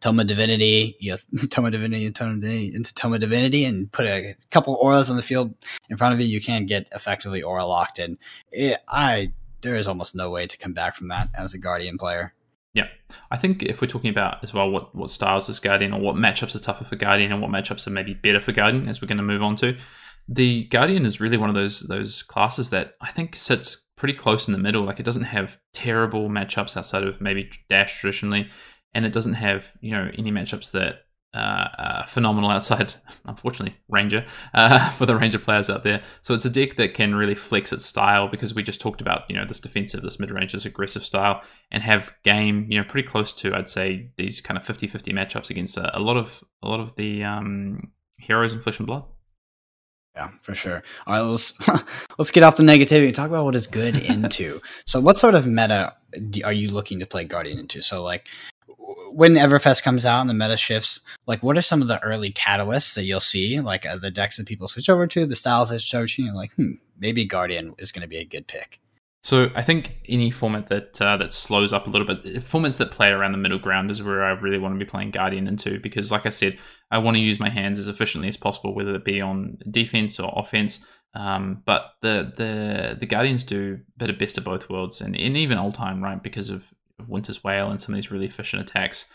Tome Divinity, you know, Tome Divinity and Tome Divinity into Tome Divinity and put a couple auras on the field in front of you, you can get effectively aura locked in. It, I there is almost no way to come back from that as a Guardian player. Yeah, I think if we're talking about as well what what styles is Guardian or what matchups are tougher for Guardian and what matchups are maybe better for Guardian, as we're going to move on to, the Guardian is really one of those those classes that I think sits pretty close in the middle. Like it doesn't have terrible matchups outside of maybe Dash traditionally, and it doesn't have you know any matchups that uh, uh, phenomenal outside, unfortunately, Ranger uh, for the Ranger players out there. So it's a deck that can really flex its style because we just talked about you know this defensive, this mid range, this aggressive style, and have game you know pretty close to I'd say these kind of 50-50 matchups against a, a lot of a lot of the um, heroes in Flesh and Blood. Yeah, for sure. All right, let's let's get off the negativity and talk about what is good into. so, what sort of meta are you looking to play Guardian into? So, like when Everfest comes out and the meta shifts, like what are some of the early catalysts that you'll see? Like uh, the decks that people switch over to, the styles they switch over to. You're like, hmm, maybe Guardian is going to be a good pick. So I think any format that uh, that slows up a little bit, formats that play around the middle ground is where I really want to be playing Guardian into because, like I said, I want to use my hands as efficiently as possible, whether it be on defense or offense. Um, but the the the Guardians do a bit of best of both worlds, and, and even Oldhim, right? Because of, of Winter's Wail and some of these really efficient attacks.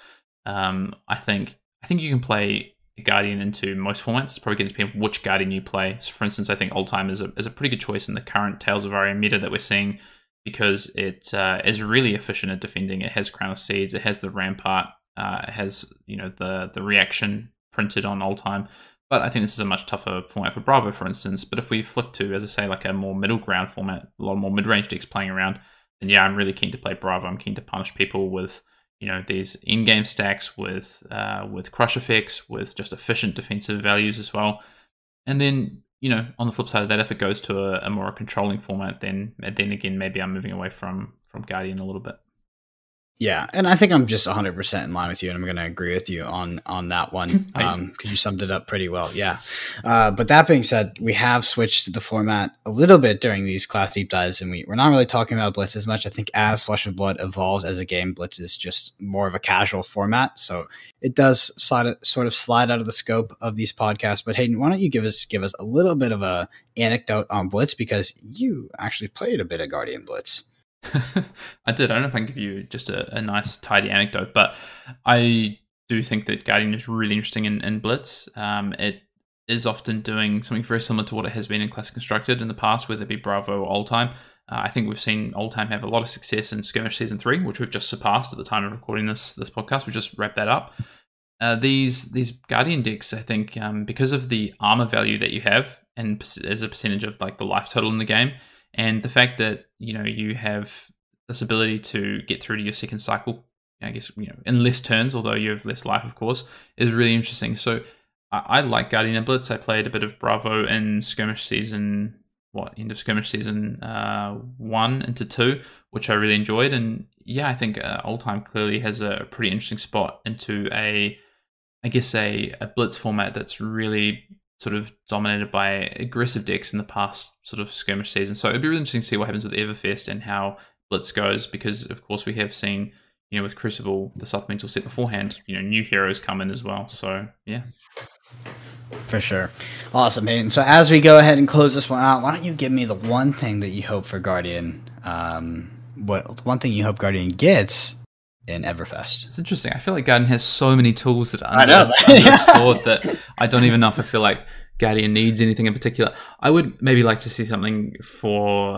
Um, I think I think you can play Guardian into most formats. It's probably going to depend which Guardian you play. So for instance, I think Oldhim is a, is a pretty good choice in the current Tales of Aria meta that we're seeing because it uh, is really efficient at defending. It has Crown of Seeds, it has the Rampart, uh, it has you know the the reaction printed on Oldhim. But I think this is a much tougher format for Bravo, for instance. But if we flick to, as I say, like a more middle ground format, a lot more mid range decks playing around, then yeah, I'm really keen to play Bravo. I'm keen to punish people with you know these in-game stacks with uh, with crush effects, with just efficient defensive values as well. And then you know on the flip side of that, if it goes to a, a more controlling format, then then again maybe I'm moving away from from Guardian a little bit. Yeah, and I think I'm just 100% in line with you, and I'm going to agree with you on on that one because um, you summed it up pretty well. Yeah, uh, but that being said, we have switched the format a little bit during these class deep dives, and we, we're not really talking about Blitz as much. I think as Flesh and Blood evolves as a game, Blitz is just more of a casual format, so it does slide sort of slide out of the scope of these podcasts. But Hayden, why don't you give us give us a little bit of a anecdote on Blitz because you actually played a bit of Guardian Blitz. I did. I don't know if I can give you just a, a, nice, tidy anecdote, but I do think that Guardian is really interesting in, in Blitz. Um, it is often doing something very similar to what it has been in Classic Constructed in the past, whether it be Bravo or Oldhim. Uh, I think we've seen Oldhim have a lot of success in Skirmish Season 3, which we've just surpassed at the time of recording this this podcast. We just wrapped that up. Uh, these these Guardian decks, I think, um, because of the armor value that you have, and as a percentage of like the life total in the game, and the fact that you know you have this ability to get through to your second cycle i guess you know in less turns although you have less life of course is really interesting. So i, I like guardian blitz i played a bit of bravo in skirmish season what end of skirmish season uh, one into two which i really enjoyed. And yeah i think uh, Oldhim clearly has a pretty interesting spot into a i guess a, a blitz format that's really sort of dominated by aggressive decks in the past sort of skirmish season. So it'd be really interesting to see what happens with Everfest and how Blitz goes, because of course we have seen, you know, with Crucible, the supplemental set beforehand, you know, new heroes come in as well. So yeah. For sure. Awesome, man. So as we go ahead and close this one out, why don't you give me the one thing that you hope for Guardian? Um, what one thing you hope Guardian gets in Everfest. It's interesting. I feel like Guardian has so many tools that are I know underexplored that I don't even know if I feel like Guardian needs anything in particular. I would maybe like to see something for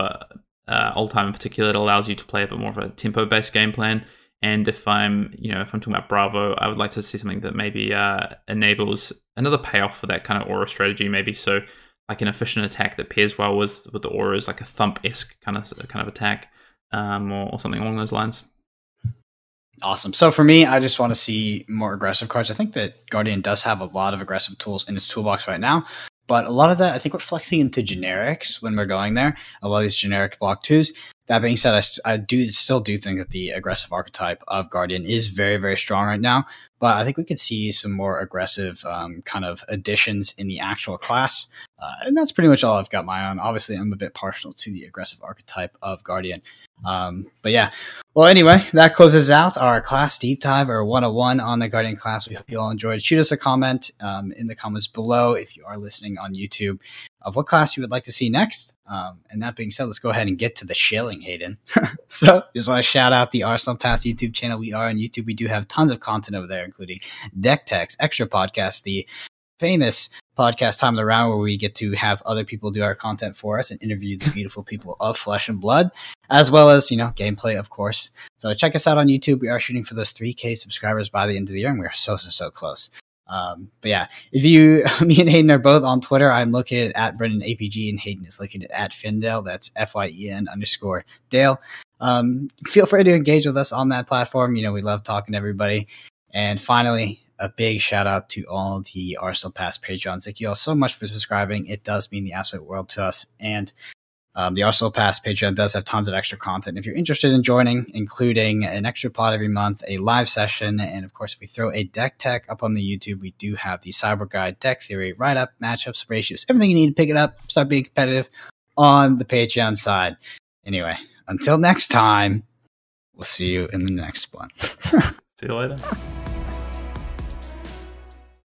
uh, Oldhim in particular that allows you to play a bit more of a tempo based game plan. And if I'm, you know, if I'm talking about Bravo, I would like to see something that maybe uh, enables another payoff for that kind of aura strategy. Maybe so, like an efficient attack that pairs well with with the auras, like a thump esque kind of kind of attack, um, or, or something along those lines. Awesome. So for me, I just want to see more aggressive cards. I think that Guardian does have a lot of aggressive tools in its toolbox right now, but a lot of that, I think we're flexing into generics when we're going there. A lot of these generic block twos. That being said, I, I do still do think that the aggressive archetype of Guardian is very, very strong right now. But I think we could see some more aggressive um, kind of additions in the actual class. Uh, and that's pretty much all I've got my own. Obviously, I'm a bit partial to the aggressive archetype of Guardian. Um, but yeah. Well, anyway, that closes out our class deep dive or 101 on the Guardian class. We hope you all enjoyed. Shoot us a comment um, in the comments below if you are listening on YouTube of what class you would like to see next. Um, and that being said, let's go ahead and get to the shilling, Hayden. so just want to shout out the Arsenal Pass YouTube channel. We are on YouTube. We do have tons of content over there, including deck techs, extra podcasts, the famous podcast time of the round where we get to have other people do our content for us and interview the beautiful people of flesh and blood as well as you know gameplay of course so check us out on youtube we are shooting for those 3k subscribers by the end of the year and we are so so so close um, but yeah, if you, me and Hayden are both on Twitter. I'm located at Brendan APG and Hayden is located at Fyendale. That's F Y E N underscore Dale. Um, feel free to engage with us on that platform. You know, we love talking to everybody. And finally, a big shout out to all the Arsenal Pass Patreons. Thank you all so much for subscribing. It does mean the absolute world to us. And um, the Arsenal Pass Patreon does have tons of extra content. If you're interested in joining, including an extra pod every month, a live session, and of course, if we throw a deck tech up on the YouTube, we do have the Cyber Guide deck theory, write up, matchups, ratios, everything you need to pick it up, start being competitive on the Patreon side. Anyway, until next time, we'll see you in the next one. see you later.